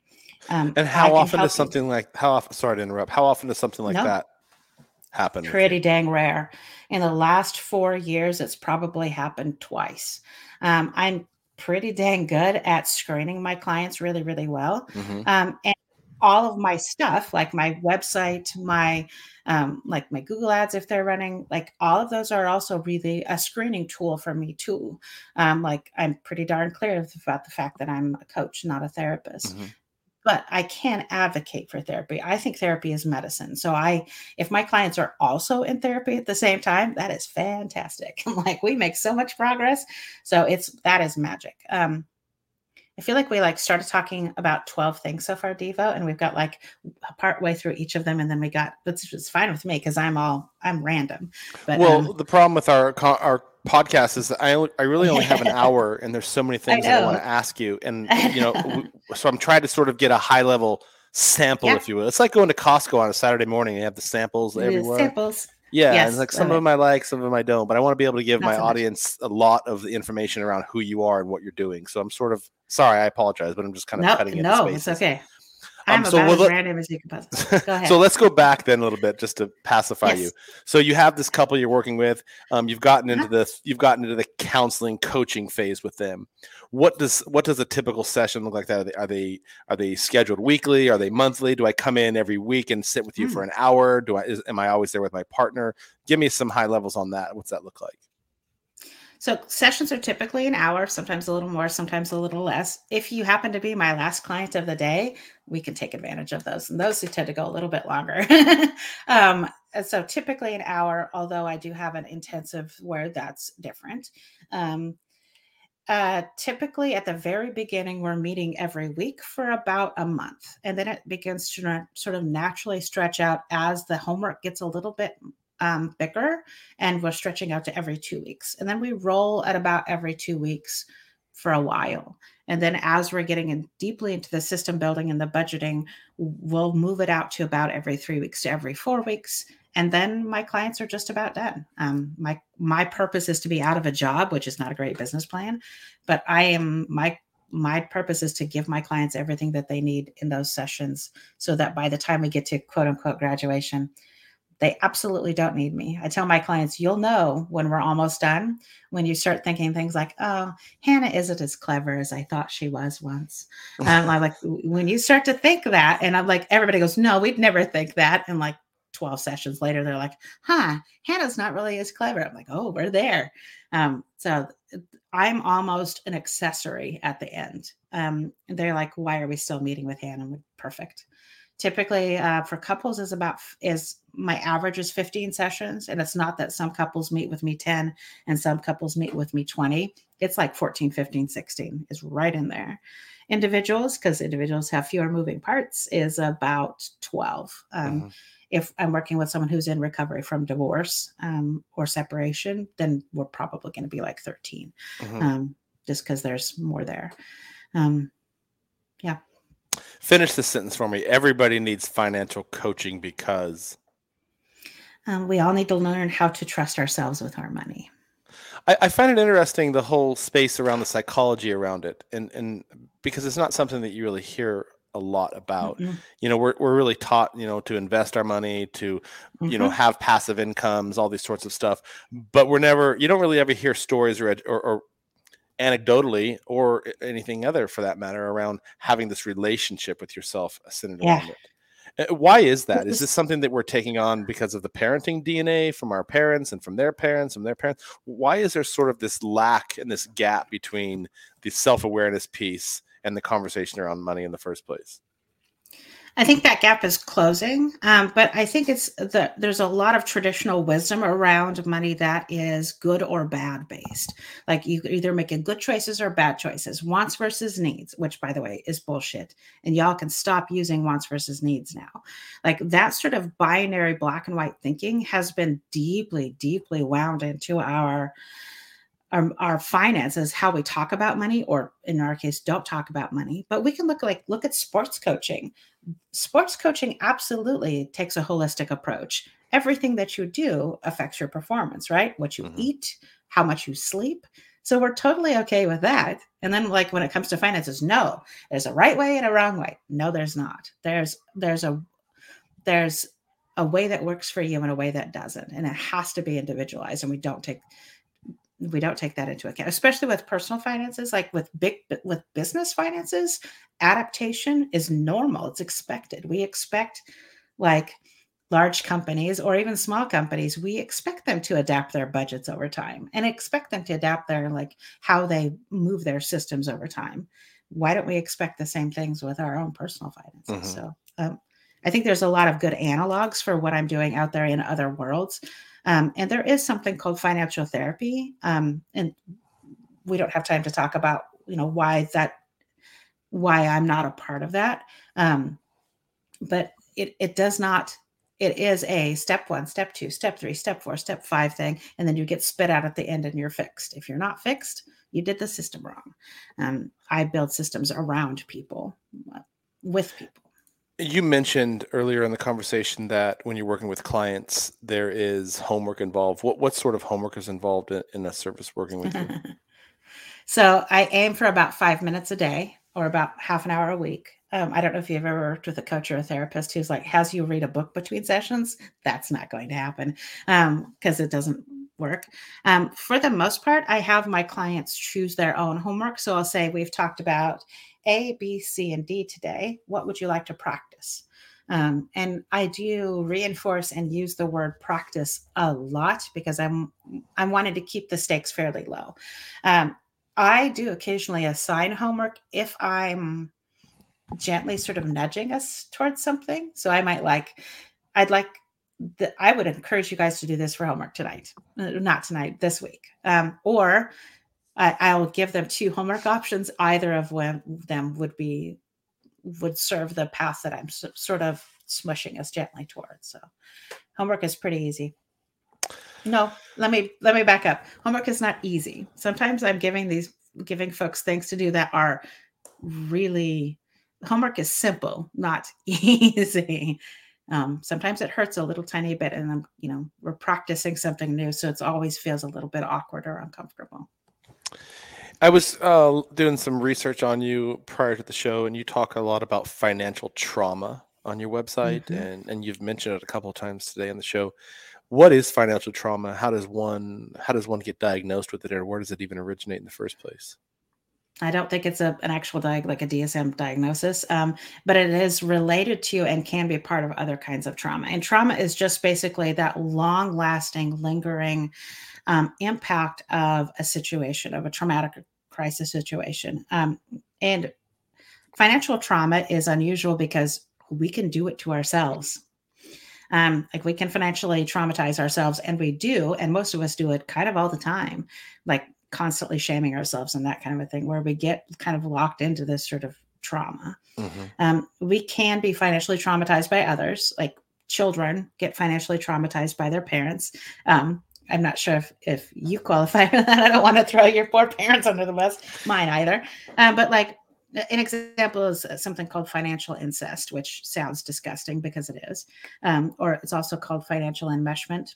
Um, And how often does you. something like how often? Sorry to interrupt. How often does something like No. that happen? pretty dang rare. In the last four years, it's probably happened twice. Um, I'm pretty dang good at screening my clients really, really well. Mhm. Um, and all of my stuff, like my website, my um, like my Google ads, if they're running, like all of those are also really a screening tool for me too. Um, like I'm pretty darn clear about the fact that I'm a coach, not a therapist Mhm. but I can advocate for therapy. I think therapy is medicine. So I if my clients are also in therapy at the same time, that is fantastic. like we make so much progress. So it's that is magic. Um I feel like we like started talking about 12 things so far, Devo, and we've got like part way through each of them, and then we got it's it's fine with me because I'm all I'm random. But well, um, the problem with our our podcast is that I I really only have an hour, and there's so many things that I want to ask you, and you know, so I'm trying to sort of get a high level sample, Yeah. if you will. It's like going to Costco on a Saturday morning and you have the samples everywhere. samples. Yeah, Yes, and like some of them I like, some of them I don't, but I want to be able to give Not my so audience a lot of the information around who you are and what you're doing. So I'm sort of sorry, I apologize, but I'm just kind of No, cutting into no, spaces. it's okay. Um, I'm so about we'll as random as you can possibly. Go ahead. So let's go back then a little bit just to pacify you. So you have this couple you're working with. Um, you've gotten into Uh-huh. the you've gotten into the counseling coaching phase with them. What does what does a typical session look like? That are they are they, are they scheduled weekly? Are they monthly? Do I come in every week and sit with you Mm. for an hour? Do I is, am I always there with my partner? Give me some high levels on that. What's that look like? So sessions are typically an hour, sometimes a little more, sometimes a little less. If you happen to be my last client of the day, we can take advantage of those. And those who tend to go a little bit longer. um, so typically an hour, although I do have an intensive where that's different. Um, uh, typically at the very beginning, we're meeting every week for about a month. And then it begins to sort of naturally stretch out as the homework gets a little bit um, bigger and we're stretching out to every two weeks. And then we roll at about every two weeks for a while. And then as we're getting in deeply into the system building and the budgeting, we'll move it out to about every three weeks to every four weeks. and then my clients are just about done. Um, my my purpose is to be out of a job, which is not a great business plan, but I am my my purpose is to give my clients everything that they need in those sessions so that by the time we get to quote unquote graduation, they absolutely don't need me. I tell my clients, you'll know when we're almost done when you start thinking things like, oh, Hannah isn't as clever as I thought she was once. Um, I'm like, when you start to think that, and I'm like, everybody goes, no, we'd never think that. And like 12 sessions later, they're like, huh, Hannah's not really as clever. I'm like, oh, we're there. Um, so I'm almost an accessory at the end. Um, they're like, why are we still meeting with Hannah? I'm like, perfect typically uh, for couples is about is my average is 15 sessions and it's not that some couples meet with me 10 and some couples meet with me 20 it's like 14 15 16 is right in there. Individuals because individuals have fewer moving parts is about 12 um, mm-hmm. if i'm working with someone who's in recovery from divorce um, or separation then we're probably going to be like 13 mm-hmm. um, just because there's more there. Um, yeah Finish the sentence for me. Everybody needs financial coaching because um, we all need to learn how to trust ourselves with our money. I, I, find it interesting the whole space around the psychology around it, and and because it's not something that you really hear a lot about. Mm-hmm. You know, we're we're really taught, you know, to invest our money, to mm-hmm. you know, mm-hmm. have passive incomes, all these sorts of stuff. But we're never, you don't really ever hear stories or or, or anecdotally or anything other for that matter around having this relationship with yourself centered yeah. around it. Uh, why is that? Is this something that we're taking on because of the parenting DNA from our parents and from their parents and their parents? Why is there sort of this lack and this gap between the self awareness piece and the conversation around money in the first place? I think that gap is closing, um, but I think it's the there's a lot of traditional wisdom around money that is good or bad based. Like you either making good choices or bad choices, wants versus needs, which by the way is bullshit. And y'all can stop using wants versus needs now. Like that sort of binary black and white thinking has been deeply, deeply wound into our our, our finances, how we talk about money, or in our case, don't talk about money. But we can look like look at sports coaching sports coaching absolutely takes a holistic approach. Everything that you do affects your performance, right? What you mm-hmm. eat, how much you sleep. So we're totally okay with that. And then like when it comes to finances, no, there's a right way and a wrong way. No, there's not. There's there's a there's a way that works for you and a way that doesn't. And it has to be individualized. And we don't take we don't take that into account especially with personal finances like with big with business finances adaptation is normal it's expected. We expect like large companies or even small companies we expect them to adapt their budgets over time and expect them to adapt their like how they move their systems over time. Why don't we expect the same things with our own personal finances? Mm-hmm. so um, i think there's a lot of good analogs for what i'm doing out there in other worlds um, and there is something called financial therapy. Um, and we don't have time to talk about, you know, why that, why I'm not a part of that. Um, but it, it does not, it is a step one, step two, step three, step four, step five thing. And then you get spit out at the end and you're fixed. If you're not fixed, you did the system wrong. Um, I build systems around people, with people. You mentioned earlier in the conversation that when you're working with clients, there is homework involved. What what sort of homework is involved in, in a service working with you? so I aim for about five minutes a day or about half an hour a week. Um, I don't know if you've ever worked with a coach or a therapist who's like has you read a book between sessions. That's not going to happen because um, it doesn't work. Um, for the most part, I have my clients choose their own homework. So I'll say we've talked about A, B, C, and D today. What would you like to practice? Um, and I do reinforce and use the word practice a lot because I'm I wanted to keep the stakes fairly low. Um, I do occasionally assign homework if I'm gently sort of nudging us towards something. So I might like, I'd like that I would encourage you guys to do this for homework tonight, uh, not tonight, this week. Um, or I, I will give them two homework options. Either of them would be would serve the path that I'm sort of smushing us gently towards. So homework is pretty easy. No, let me let me back up. Homework is not easy. Sometimes I'm giving these giving folks things to do that are really homework is simple, not easy. Um, sometimes it hurts a little tiny bit, and then you know we're practicing something new, so it always feels a little bit awkward or uncomfortable. I was uh, doing some research on you prior to the show, and you talk a lot about financial trauma on your website, mm-hmm. and and you've mentioned it a couple of times today on the show. What is financial trauma? How does one how does one get diagnosed with it, or where does it even originate in the first place? I don't think it's a, an actual diag like a DSM diagnosis, um, but it is related to and can be part of other kinds of trauma. And trauma is just basically that long lasting, lingering um, impact of a situation, of a traumatic crisis situation. Um, and financial trauma is unusual because we can do it to ourselves. Um, like we can financially traumatize ourselves, and we do, and most of us do it kind of all the time, like constantly shaming ourselves and that kind of a thing, where we get kind of locked into this sort of trauma. Mm-hmm. Um, we can be financially traumatized by others, like children get financially traumatized by their parents. Um, I'm not sure if, if you qualify for that. I don't want to throw your poor parents under the bus, mine either. Um, but like an example is something called financial incest, which sounds disgusting because it is, um, or it's also called financial enmeshment,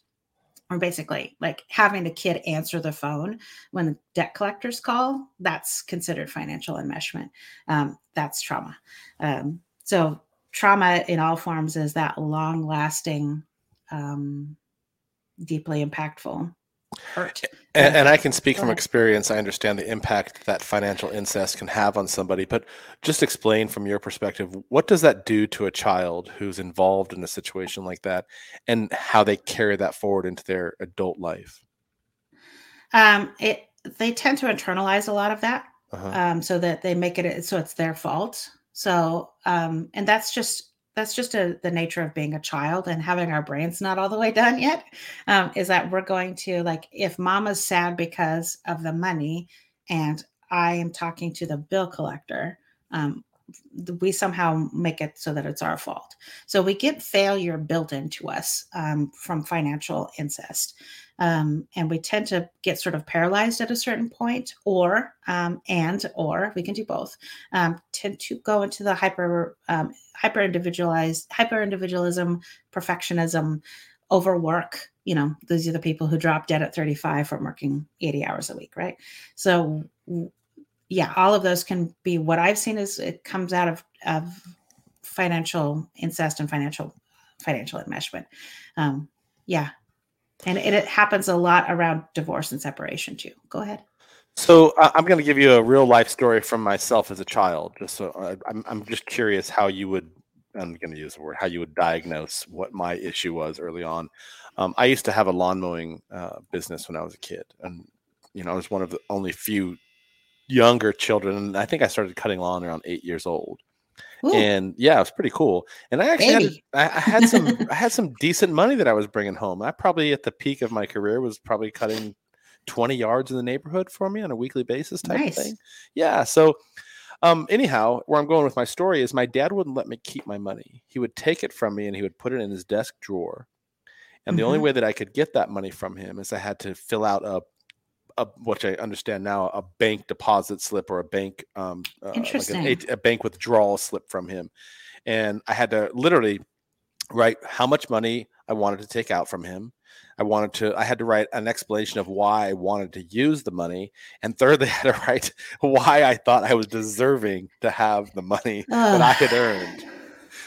or basically like having the kid answer the phone when the debt collectors call. That's considered financial enmeshment. Um, that's trauma. Um, so trauma in all forms is that long-lasting, um, deeply impactful hurt. And, and I can speak from experience. I understand the impact that financial incest can have on somebody, but just explain from your perspective what does that do to a child who's involved in a situation like that and how they carry that forward into their adult life? Um, it they tend to internalize a lot of that, uh-huh. um, so that they make it so it's their fault. So, um, and that's just that's just a, the nature of being a child and having our brains not all the way done yet um, is that we're going to like if mama's sad because of the money and i am talking to the bill collector um, we somehow make it so that it's our fault. So we get failure built into us um, from financial incest um, and we tend to get sort of paralyzed at a certain point or um, and or we can do both. Um, tend to go into the hyper um, hyper individualized hyper individualism perfectionism overwork. You know these are the people who drop dead at 35 from working 80 hours a week right? So yeah all of those can be what i've seen is it comes out of of financial incest and financial financial enmeshment. Um, yeah and it, it happens a lot around divorce and separation too. Go ahead. So uh, I'm going to give you a real life story from myself as a child. Just so uh, I'm, I'm just curious how you would. I'm going to use the word how you would diagnose what my issue was early on. Um, I used to have a lawn mowing uh, business when I was a kid, and you know I was one of the only few younger children. And I think I started cutting lawn around eight years old. Ooh. and yeah, it was pretty cool. And I actually had, I, I had some I had some decent money that I was bringing home. I probably at the peak of my career was probably cutting 20 yards in the neighborhood for me on a weekly basis type nice. of thing. Yeah. So um, anyhow, where I'm going with my story is my dad wouldn't let me keep my money. He would take it from me and he would put it in his desk drawer. And mm-hmm. the only way that I could get that money from him is I had to fill out a a, which I understand now, a bank deposit slip or a bank, um, uh, Interesting. Like a, a bank withdrawal slip from him, and I had to literally write how much money I wanted to take out from him. I wanted to, I had to write an explanation of why I wanted to use the money. And thirdly, I had to write why I thought I was deserving to have the money that I had earned.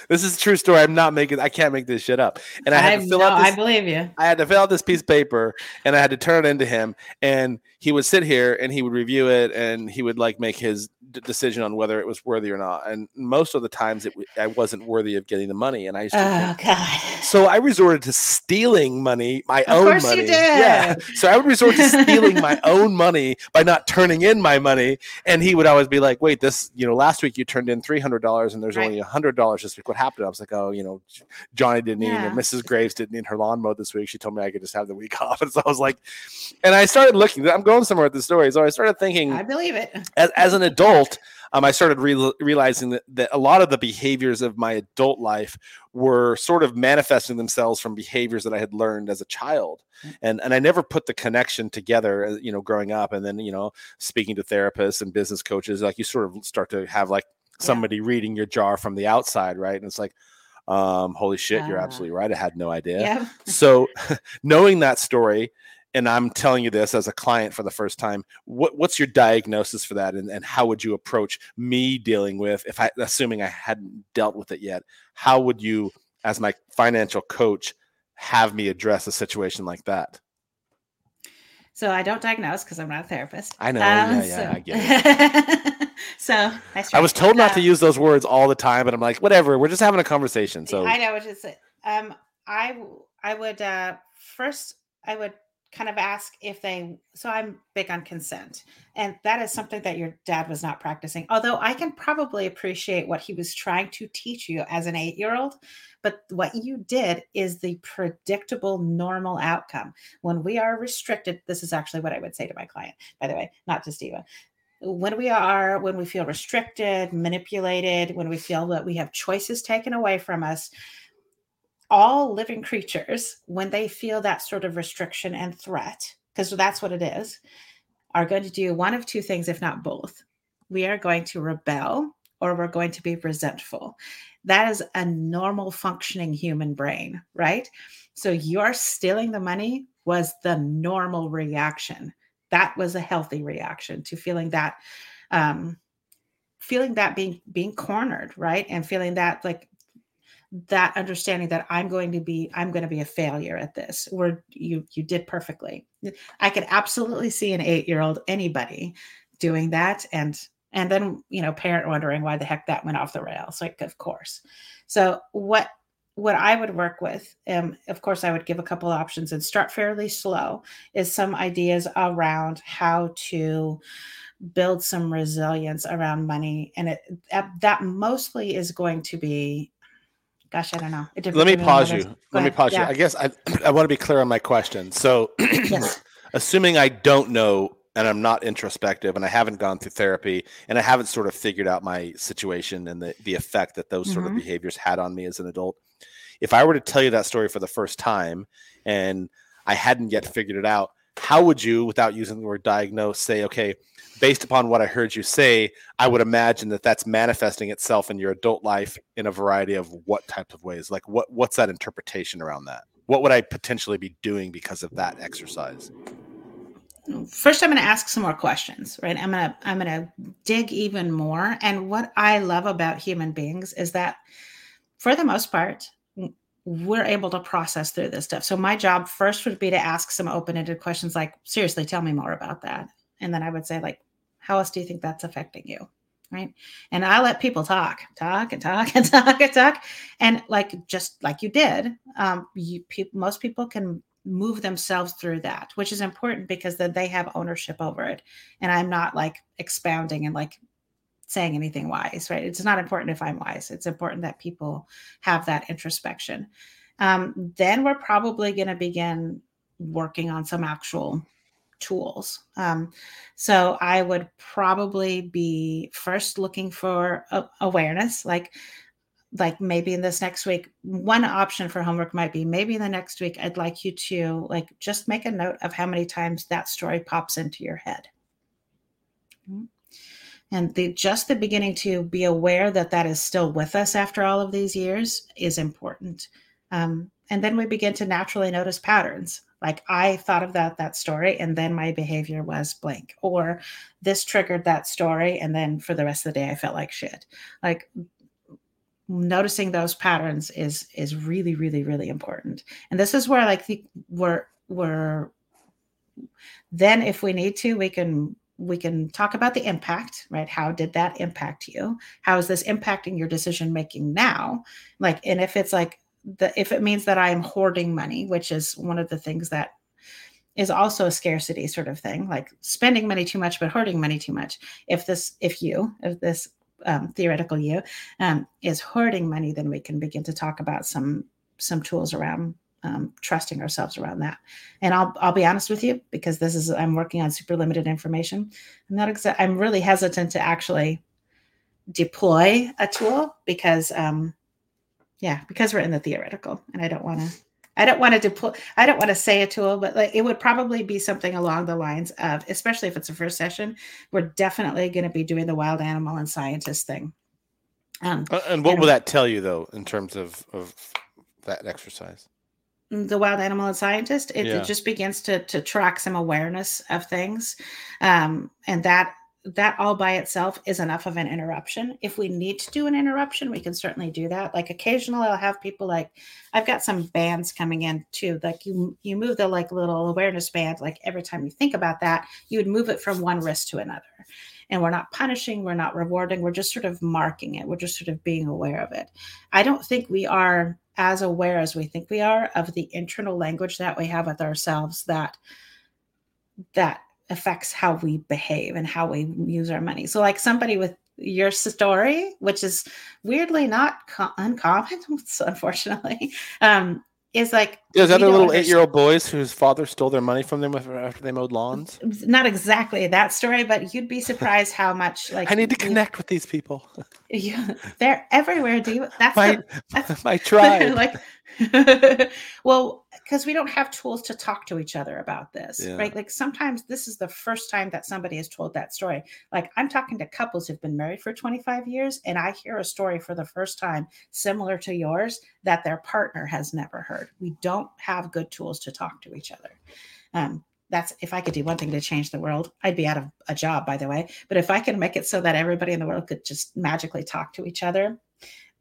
This is a true story. I'm not making. I can't make this shit up. And I had I, to fill no, out. This, I believe you. I had to fill out this piece of paper, and I had to turn it into him. And he would sit here, and he would review it, and he would like make his d- decision on whether it was worthy or not. And most of the times, it I wasn't worthy of getting the money, and I used to. Oh God! So I resorted to stealing money, my of own course money. You did. Yeah. So I would resort to stealing my own money by not turning in my money, and he would always be like, "Wait, this, you know, last week you turned in three hundred dollars, and there's right. only hundred dollars this week. What happened?" I was like, "Oh, you know, Johnny didn't need, yeah. or Mrs. Graves didn't need her lawn mowed this week. She told me I could just have the week off." And so I was like, and I started looking. I'm going somewhere with the story, so I started thinking. I believe it. As, as an adult, um, I started re- realizing that, that a lot of the behaviors of my adult life were sort of manifesting themselves from behaviors that I had learned as a child, mm. and and I never put the connection together. Uh, you know, growing up, and then you know, speaking to therapists and business coaches, like you sort of start to have like somebody yeah. reading your jar from the outside, right? And it's like, Um, holy shit, you're uh, absolutely right. I had no idea. Yeah. so, knowing that story, and I'm telling you this as a client for the first time, what, what's your diagnosis for that, and, and how would you approach me dealing with if I, assuming I hadn't dealt with it yet, how would you, as my financial coach, have me address a situation like that? So I don't diagnose because I'm not a therapist. I know. Um, yeah, yeah, so. I get it. so I was told not um, to use those words all the time, but I'm like, whatever. We're just having a conversation. So I know what is it. Um, I I would uh first I would kind of ask if they so i'm big on consent. And that is something that your dad was not practicing although i can probably appreciate what he was trying to teach you as an eight year old but what you did is the predictable normal outcome. When we are restricted this is actually what i would say to my client by the way not to eva when we are when we feel restricted manipulated when we feel that we have choices taken away from us all living creatures, when they feel that sort of restriction and threat, because that's what it is, are going to do one of two things, if not both. We are going to rebel or we're going to be resentful. That is a normal functioning human brain, right? So your stealing the money was the normal reaction. That was a healthy reaction to feeling that um feeling that being being cornered, right? And feeling that like that understanding that i'm going to be i'm going to be a failure at this where you you did perfectly. I could absolutely see an eight year old anybody doing that and and then you know parent wondering why the heck that went off the rails like of course. So what what i would work with um, of course i would give a couple options and start fairly slow is some ideas around how to build some resilience around money and it that mostly is going to be gosh, I don't know. Let me pause you. Let me pause yeah. you. I guess I, I want to be clear on my question. So, yes. assuming I don't know and I'm not introspective and I haven't gone through therapy and I haven't sort of figured out my situation and the, the effect that those mm-hmm. sort of mm-hmm. behaviors had on me as an adult. If I were to tell you that story for the first time and I hadn't yet figured it out, how would you, without using the word diagnose, say, okay, based upon what I heard you say, I would imagine that that's manifesting itself in your adult life in a variety of what types of ways? Like, what what's that interpretation around that? What would I potentially be doing because of that exercise? First, I'm going to ask some more questions, right? I'm going to I'm going to dig even more. And what I love about human beings is that, for the most part, we're able to process through this stuff. So my job first would be to ask some open-ended questions like, seriously, tell me more about that. And then I would say, like, how else do you think that's affecting you? Right. And I let people talk, talk and talk and talk and talk. And like just like you did, um, you pe- most people can move themselves through that, which is important because then they have ownership over it. And I'm not like expounding and like saying anything wise, right? It's not important if I'm wise. It's important that people have that introspection. Um, then we're probably going to begin working on some actual tools. Um, so I would probably be first looking for a- awareness, like like maybe in this next week one option for homework might be maybe in the next week i'd like you to like just make a note of how many times that story pops into your head mm-hmm and the just the beginning to be aware that that is still with us after all of these years is important. Um, and then we begin to naturally notice patterns. Like i thought of that that story and then my behavior was blank or this triggered that story and then for the rest of the day i felt like shit. Like noticing those patterns is is really really really important. And this is where like the, we're we're then if we need to we can we can talk about the impact, right? How did that impact you? How is this impacting your decision making now? Like, and if it's like the if it means that I'm hoarding money, which is one of the things that is also a scarcity sort of thing, like spending money too much but hoarding money too much. If this, if you, if this um, theoretical you um, is hoarding money, then we can begin to talk about some some tools around um, trusting ourselves around that. And I'll I'll be honest with you because this is I'm working on super limited information. I'm not exa- I'm really hesitant to actually deploy a tool because um yeah because we're in the theoretical and I don't want to I don't want to deploy I don't want to say a tool but like it would probably be something along the lines of especially if it's a first session we're definitely going to be doing the wild animal and scientist thing Um, uh, and what and, will that tell you, though, in terms of, of that exercise? The wild animal and scientist, it, yeah. it just begins to to track some awareness of things, um, and that that all by itself is enough of an interruption. If we need to do an interruption, we can certainly do that. Like occasionally I'll have people like I've got some bands coming in too. Like you you move the like little awareness band, like every time you think about that, you would move it from one wrist to another. And we're not punishing, we're not rewarding, we're just sort of marking it. We're just sort of being aware of it. I don't think we are as aware as we think we are of the internal language that we have with ourselves that that affects how we behave and how we use our money. So, like somebody with your story, which is weirdly not co- uncommon, unfortunately, um, is like is that the little eight-year-old boys whose father stole their money from them after they mowed lawns? Not exactly that story, but you'd be surprised how much like I need to connect with these people. Yeah, they're everywhere. Do you? That's my the, that's, my tribe. like, well, because we don't have tools to talk to each other about this, yeah. right? Like sometimes this is the first time that somebody has told that story. Like I'm talking to couples who've been married for 25 years, and I hear a story for the first time similar to yours that their partner has never heard. We don't have good tools to talk to each other. Um, that's if I could do one thing to change the world, I'd be out of a job, by the way. But if I can make it so that everybody in the world could just magically talk to each other,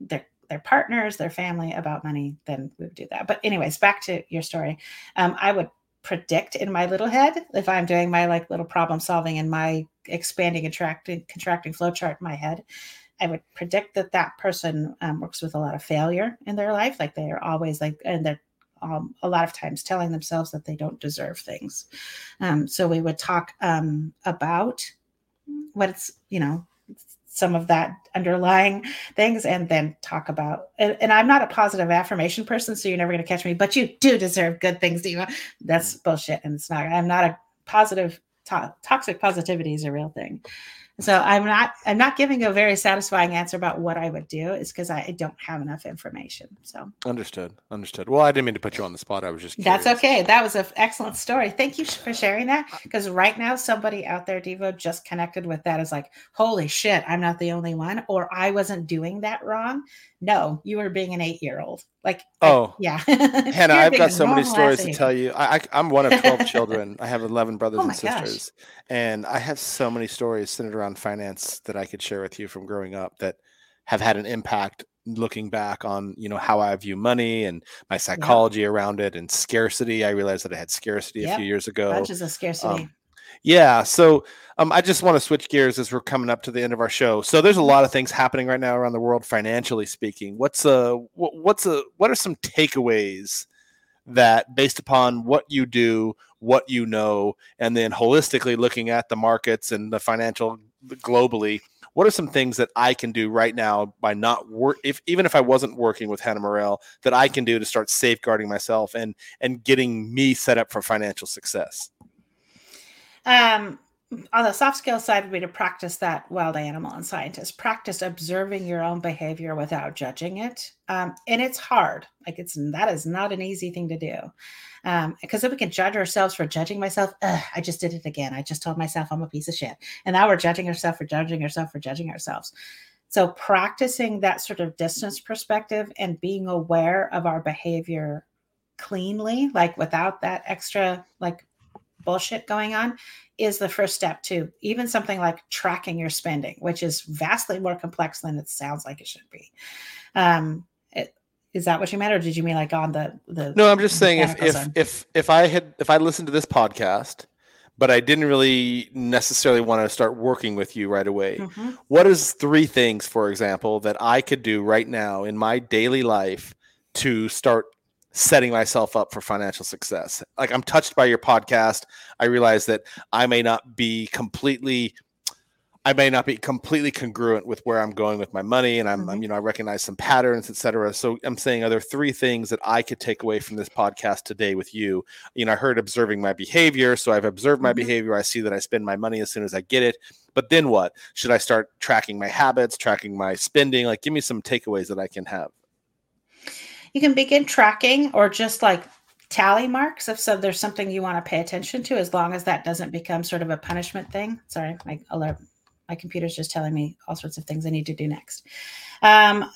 they're their partners, their family about money, then we would do that. But anyways, back to your story. Um, I would predict in my little head if I'm doing my like little problem solving in my expanding, contracting, contracting flow chart in my head. I would predict that that person um, works with a lot of failure in their life. Like they are always like, and they're um, a lot of times telling themselves that they don't deserve things. Um, so we would talk um, about what it's, you know, some of that underlying things and then talk about and, and, i'm not a positive affirmation person so you're never going to catch me but you do deserve good things Devo that's mm. bullshit and it's not i'm not a positive to- toxic positivity is a real thing so i'm not i'm not giving a very satisfying answer about what i would do is because i don't have enough information so. Understood understood. Well i didn't mean to put you on the spot. I was just curious. that's okay. That was an excellent story. Thank you for sharing that because right now somebody out there Devo just connected with that is like holy shit i'm not the only one or i wasn't doing that wrong. No you were being an eight year old like oh. I, yeah. Hannah i've got so many stories to tell you. I, I am one of 12 children. I have 11 brothers oh and sisters gosh. and i have so many stories centered around finance that i could share with you from growing up that have had an impact looking back on you know how i view money and my psychology yep. around it and scarcity i realized that i had scarcity yep. a few years ago bunches of scarcity um, yeah. So um, I just want to switch gears as we're coming up to the end of our show. So there's a lot of things happening right now around the world, financially speaking. What's a what's a what are some takeaways that, based upon what you do, what you know, and then holistically looking at the markets and the financial globally, what are some things that I can do right now by not work if even if I wasn't working with Hannah Morel that I can do to start safeguarding myself and and getting me set up for financial success? Um, on the soft skill side would be to practice that wild animal and scientist. Practice observing your own behavior without judging it. Um, and it's hard. Like it's that is not an easy thing to do. Because um, if we can judge ourselves for judging myself. I just did it again. I just told myself i'm a piece of shit. And now we're judging ourselves for judging ourselves for judging ourselves. So practicing that sort of distance perspective and being aware of our behavior cleanly like without that extra like bullshit going on is the first step to even something like tracking your spending, which is vastly more complex than it sounds like it should be. Um, it, is that what you meant, or did you mean like on the the? No, I'm just saying if if, if if I had if I listened to this podcast, but I didn't really necessarily want to start working with you right away. Mm-hmm. What is three things, for example, that I could do right now in my daily life to start setting myself up for financial success. Like I'm touched by your podcast. I realize that I may not be completely I may not be completely congruent with where I'm going with my money, and I'm, mm-hmm. I'm, you know, I recognize some patterns, etc. So I'm saying, are there three things that I could take away from this podcast today with you? You know, I heard observing my behavior, so I've observed my mm-hmm. behavior. I see that I spend my money as soon as I get it. But then what? Should I start tracking my habits, tracking my spending? Like, give me some takeaways that I can have you can begin tracking or just like tally marks if so there's something you want to pay attention to as long as that doesn't become sort of a punishment thing sorry my alert my computer's just telling me all sorts of things I need to do next. Um,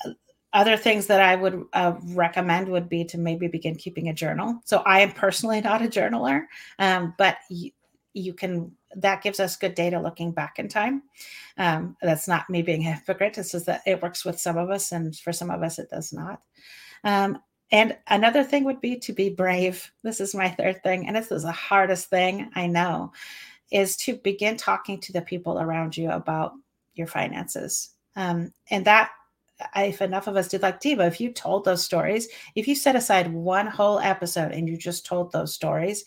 other things that I would uh, recommend would be to maybe begin keeping a journal. So I am personally not a journaler, um, but you, you can that gives us good data looking back in time. Um, that's not me being a hypocrite. It's just that it works with some of us, and for some of us, it does not. Um, and another thing would be to be brave. This is my third thing, and this is the hardest thing I know, is to begin talking to the people around you about your finances. Um, and that if enough of us did like Devo, if you told those stories, if you set aside one whole episode and you just told those stories,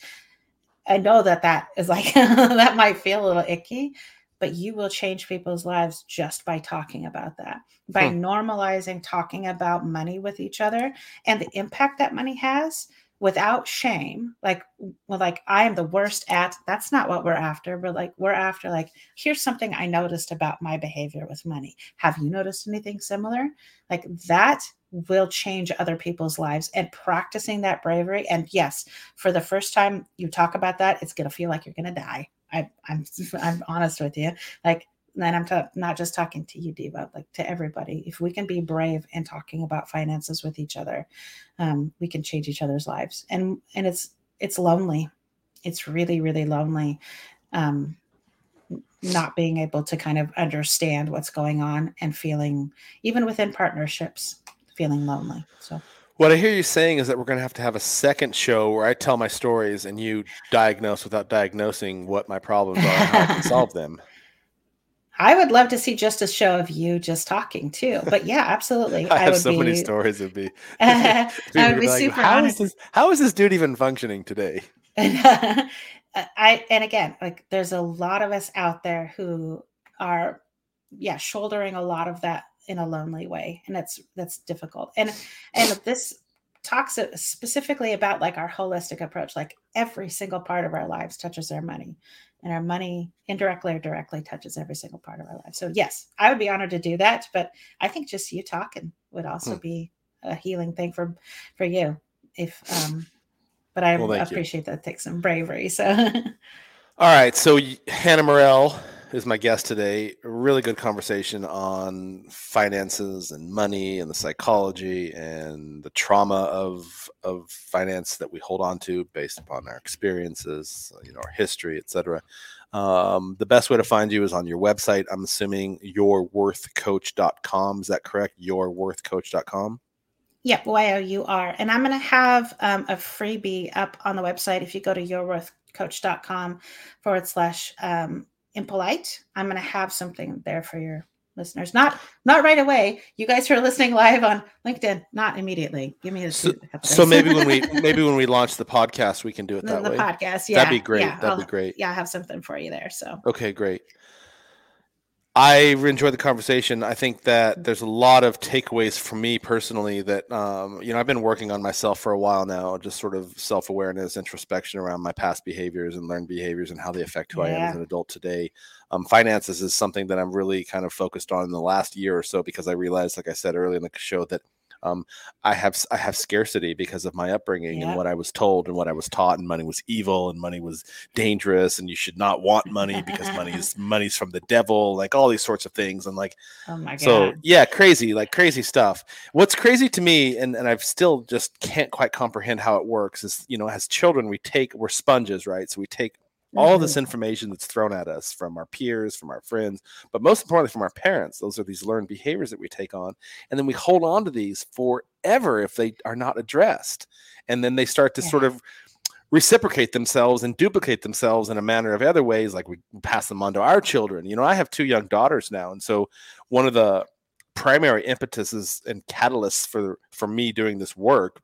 I know that that is like that might feel a little icky, but you will change people's lives just by talking about that, by hmm. normalizing talking about money with each other and the impact that money has without shame like well like i am the worst at that's not what we're after we're like we're after like here's something i noticed about my behavior with money. Have you noticed anything similar? Like that will change other people's lives and practicing that bravery and yes for the first time you talk about that it's going to feel like you're going to die I, I'm I'm honest with you. Like and I'm ta- not just talking to you, Devo, like to everybody. If we can be brave in talking about finances with each other, um, we can change each other's lives. And and it's it's lonely. It's really really lonely, um, not being able to kind of understand what's going on and feeling even within partnerships, feeling lonely. So. What I hear you saying is that we're going to have to have a second show where I tell my stories and you diagnose without diagnosing what my problems are and how I can solve them. I would love to see just a show of you just talking too. But yeah, absolutely. I, I have so be, many stories. It'd be, I would be, be like, super how honest. Is this, how is this dude even functioning today? And, uh, I and again, like there's a lot of us out there who are, yeah, shouldering a lot of that in a lonely way, and that's that's difficult. And and this talks specifically about like our holistic approach like every single part of our lives touches our money and our money indirectly or directly touches every single part of our life so yes i would be honored to do that but i think just you talking would also hmm. be a healing thing for for you if um but i well, appreciate you. that takes some bravery so all right so hannah morell is my guest today. A really good conversation on finances and money and the psychology and the trauma of of finance that we hold on to based upon our experiences, you know, our history, etc. Um, the best way to find you is on your website. I'm assuming yourworthcoach.com. Is that correct? Yourworthcoach.com. Yep, Y O U R. And I'm going to have um, a freebie up on the website if you go to yourworthcoach.com forward slash um, impolite i'm going to have something there for your listeners. Not not right away. You guys who are listening live on linkedin not immediately. Give me a so, so maybe when we maybe when we launch the podcast we can do it that the, way. the podcast yeah that'd be great. yeah, that'd I'll, be great. yeah i have something for you there so. Okay great I enjoyed the conversation. I think that there's a lot of takeaways for me personally that, um, you know, I've been working on myself for a while now, just sort of self awareness, introspection around my past behaviors and learned behaviors and how they affect who yeah. I am as an adult today. Um, finances is something that I'm really kind of focused on in the last year or so because I realized, like I said earlier in the show, that um, I have I have scarcity because of my upbringing yeah. and what I was told and what I was taught, and money was evil and money was dangerous, and you should not want money because money is money's from the devil, like all these sorts of things, and like, oh my god, so yeah, crazy, like crazy stuff. What's crazy to me, and and I've still just can't quite comprehend how it works, is you know, as children we take we're sponges, right? So we take all this mm-hmm. information that's thrown at us from our peers, from our friends, but most importantly from our parents. Those are these learned behaviors that we take on. And then we hold on to these forever if they are not addressed. And then they start to yeah. sort of reciprocate themselves and duplicate themselves in a manner of other ways, like we pass them on to our children. You know, I have two young daughters now. And so one of the primary impetuses and catalysts for for me doing this work,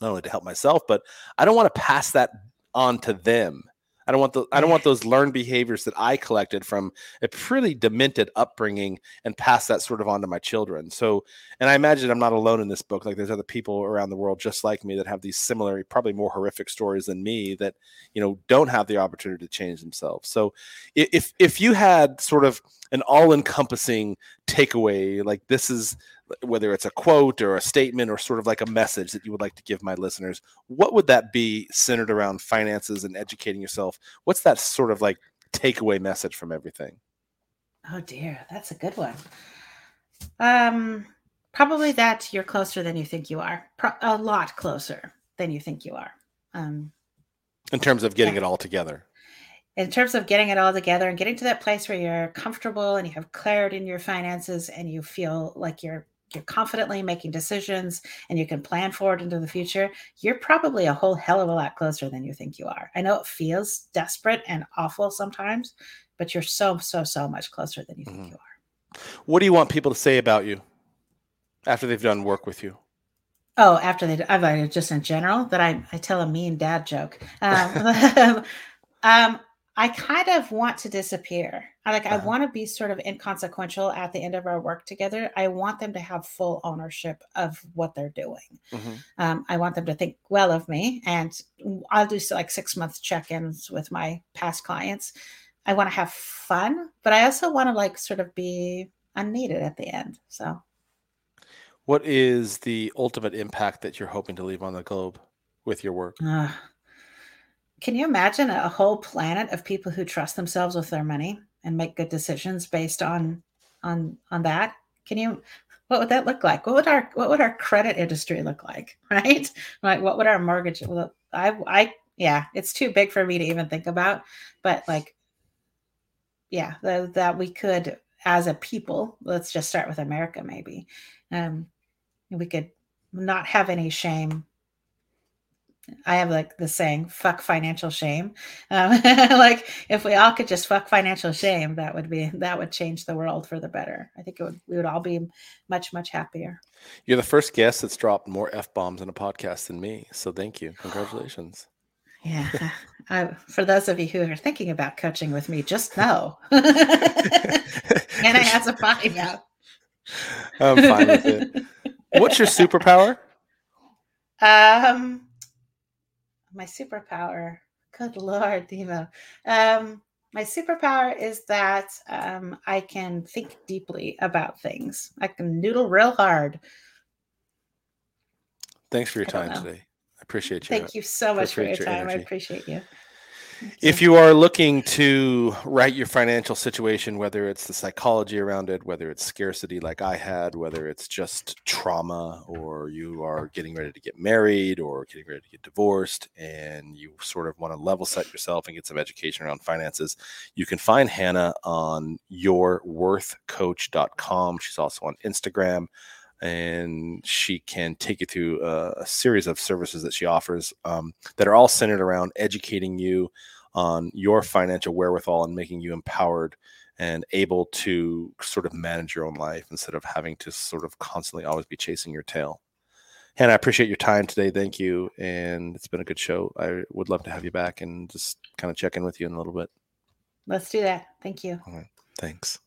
not only to help myself, but I don't want to pass that on to them I don't want the I don't want those learned behaviors that I collected from a pretty demented upbringing and pass that sort of on to my children. So, and I imagine I'm not alone in this book. Like there's other people around the world just like me that have these similar, probably more horrific stories than me that you know don't have the opportunity to change themselves. So, if if you had sort of an all-encompassing takeaway, like this is whether it's a quote or a statement or sort of like a message that you would like to give my listeners, what would that be centered around finances and educating yourself? What's that sort of like takeaway message from everything? Oh dear, that's a good one. Um, probably that you're closer than you think you are. Pro- a lot closer than you think you are. Um, in terms of getting yeah. it all together. In terms of getting it all together and getting to that place where you're comfortable and you have clarity in your finances and you feel like you're you're confidently making decisions and you can plan forward into the future, you're probably a whole hell of a lot closer than you think you are. I know it feels desperate and awful sometimes, but you're so, so, so much closer than you think mm-hmm. you are. What do you want people to say about you after they've done work with you? Oh, after they, I've just in general that I, I tell a mean dad joke. Um, um, I kind of want to disappear. I like uh-huh. I want to be sort of inconsequential at the end of our work together. I want them to have full ownership of what they're doing. Mm-hmm. Um, I want them to think well of me, and I'll do like six month check ins with my past clients. I want to have fun, but I also want to like sort of be unneeded at the end. So, what is the ultimate impact that you're hoping to leave on the globe with your work? Uh, can you imagine a whole planet of people who trust themselves with their money and make good decisions based on on on that? Can you what would that look like? What would our what would our credit industry look like? Right? Like what would our mortgage well, I I yeah, it's too big for me to even think about, but like yeah, the, that we could as a people, let's just start with America maybe. Um we could not have any shame I have like the saying, fuck financial shame. Um, like if we all could just fuck financial shame, that would be, that would change the world for the better. I think it would, we would all be much, much happier. You're the first guest that's dropped more F bombs in a podcast than me. So thank you. Congratulations. yeah. I, for those of you who are thinking about coaching with me, just know. and I has a potty mouth. I'm fine with it. What's your superpower? Um, my superpower. Good Lord, Devo. Um, my superpower is that um, I can think deeply about things. I can noodle real hard. Thanks for your time today. I appreciate you. Thank you so much for your, your time. Energy. I appreciate you. If you are looking to right your financial situation, whether it's the psychology around it, whether it's scarcity like I had, whether it's just trauma, or you are getting ready to get married or getting ready to get divorced, and you sort of want to level set yourself and get some education around finances, you can find Hannah on yourworthcoach.com. She's also on Instagram and she can take you through a, a series of services that she offers um, that are all centered around educating you on your financial wherewithal and making you empowered and able to sort of manage your own life instead of having to sort of constantly always be chasing your tail. Hannah, I appreciate your time today. Thank you. And it's been a good show. I would love to have you back and just kind of check in with you in a little bit. Let's do that. Thank you. All right. Thanks.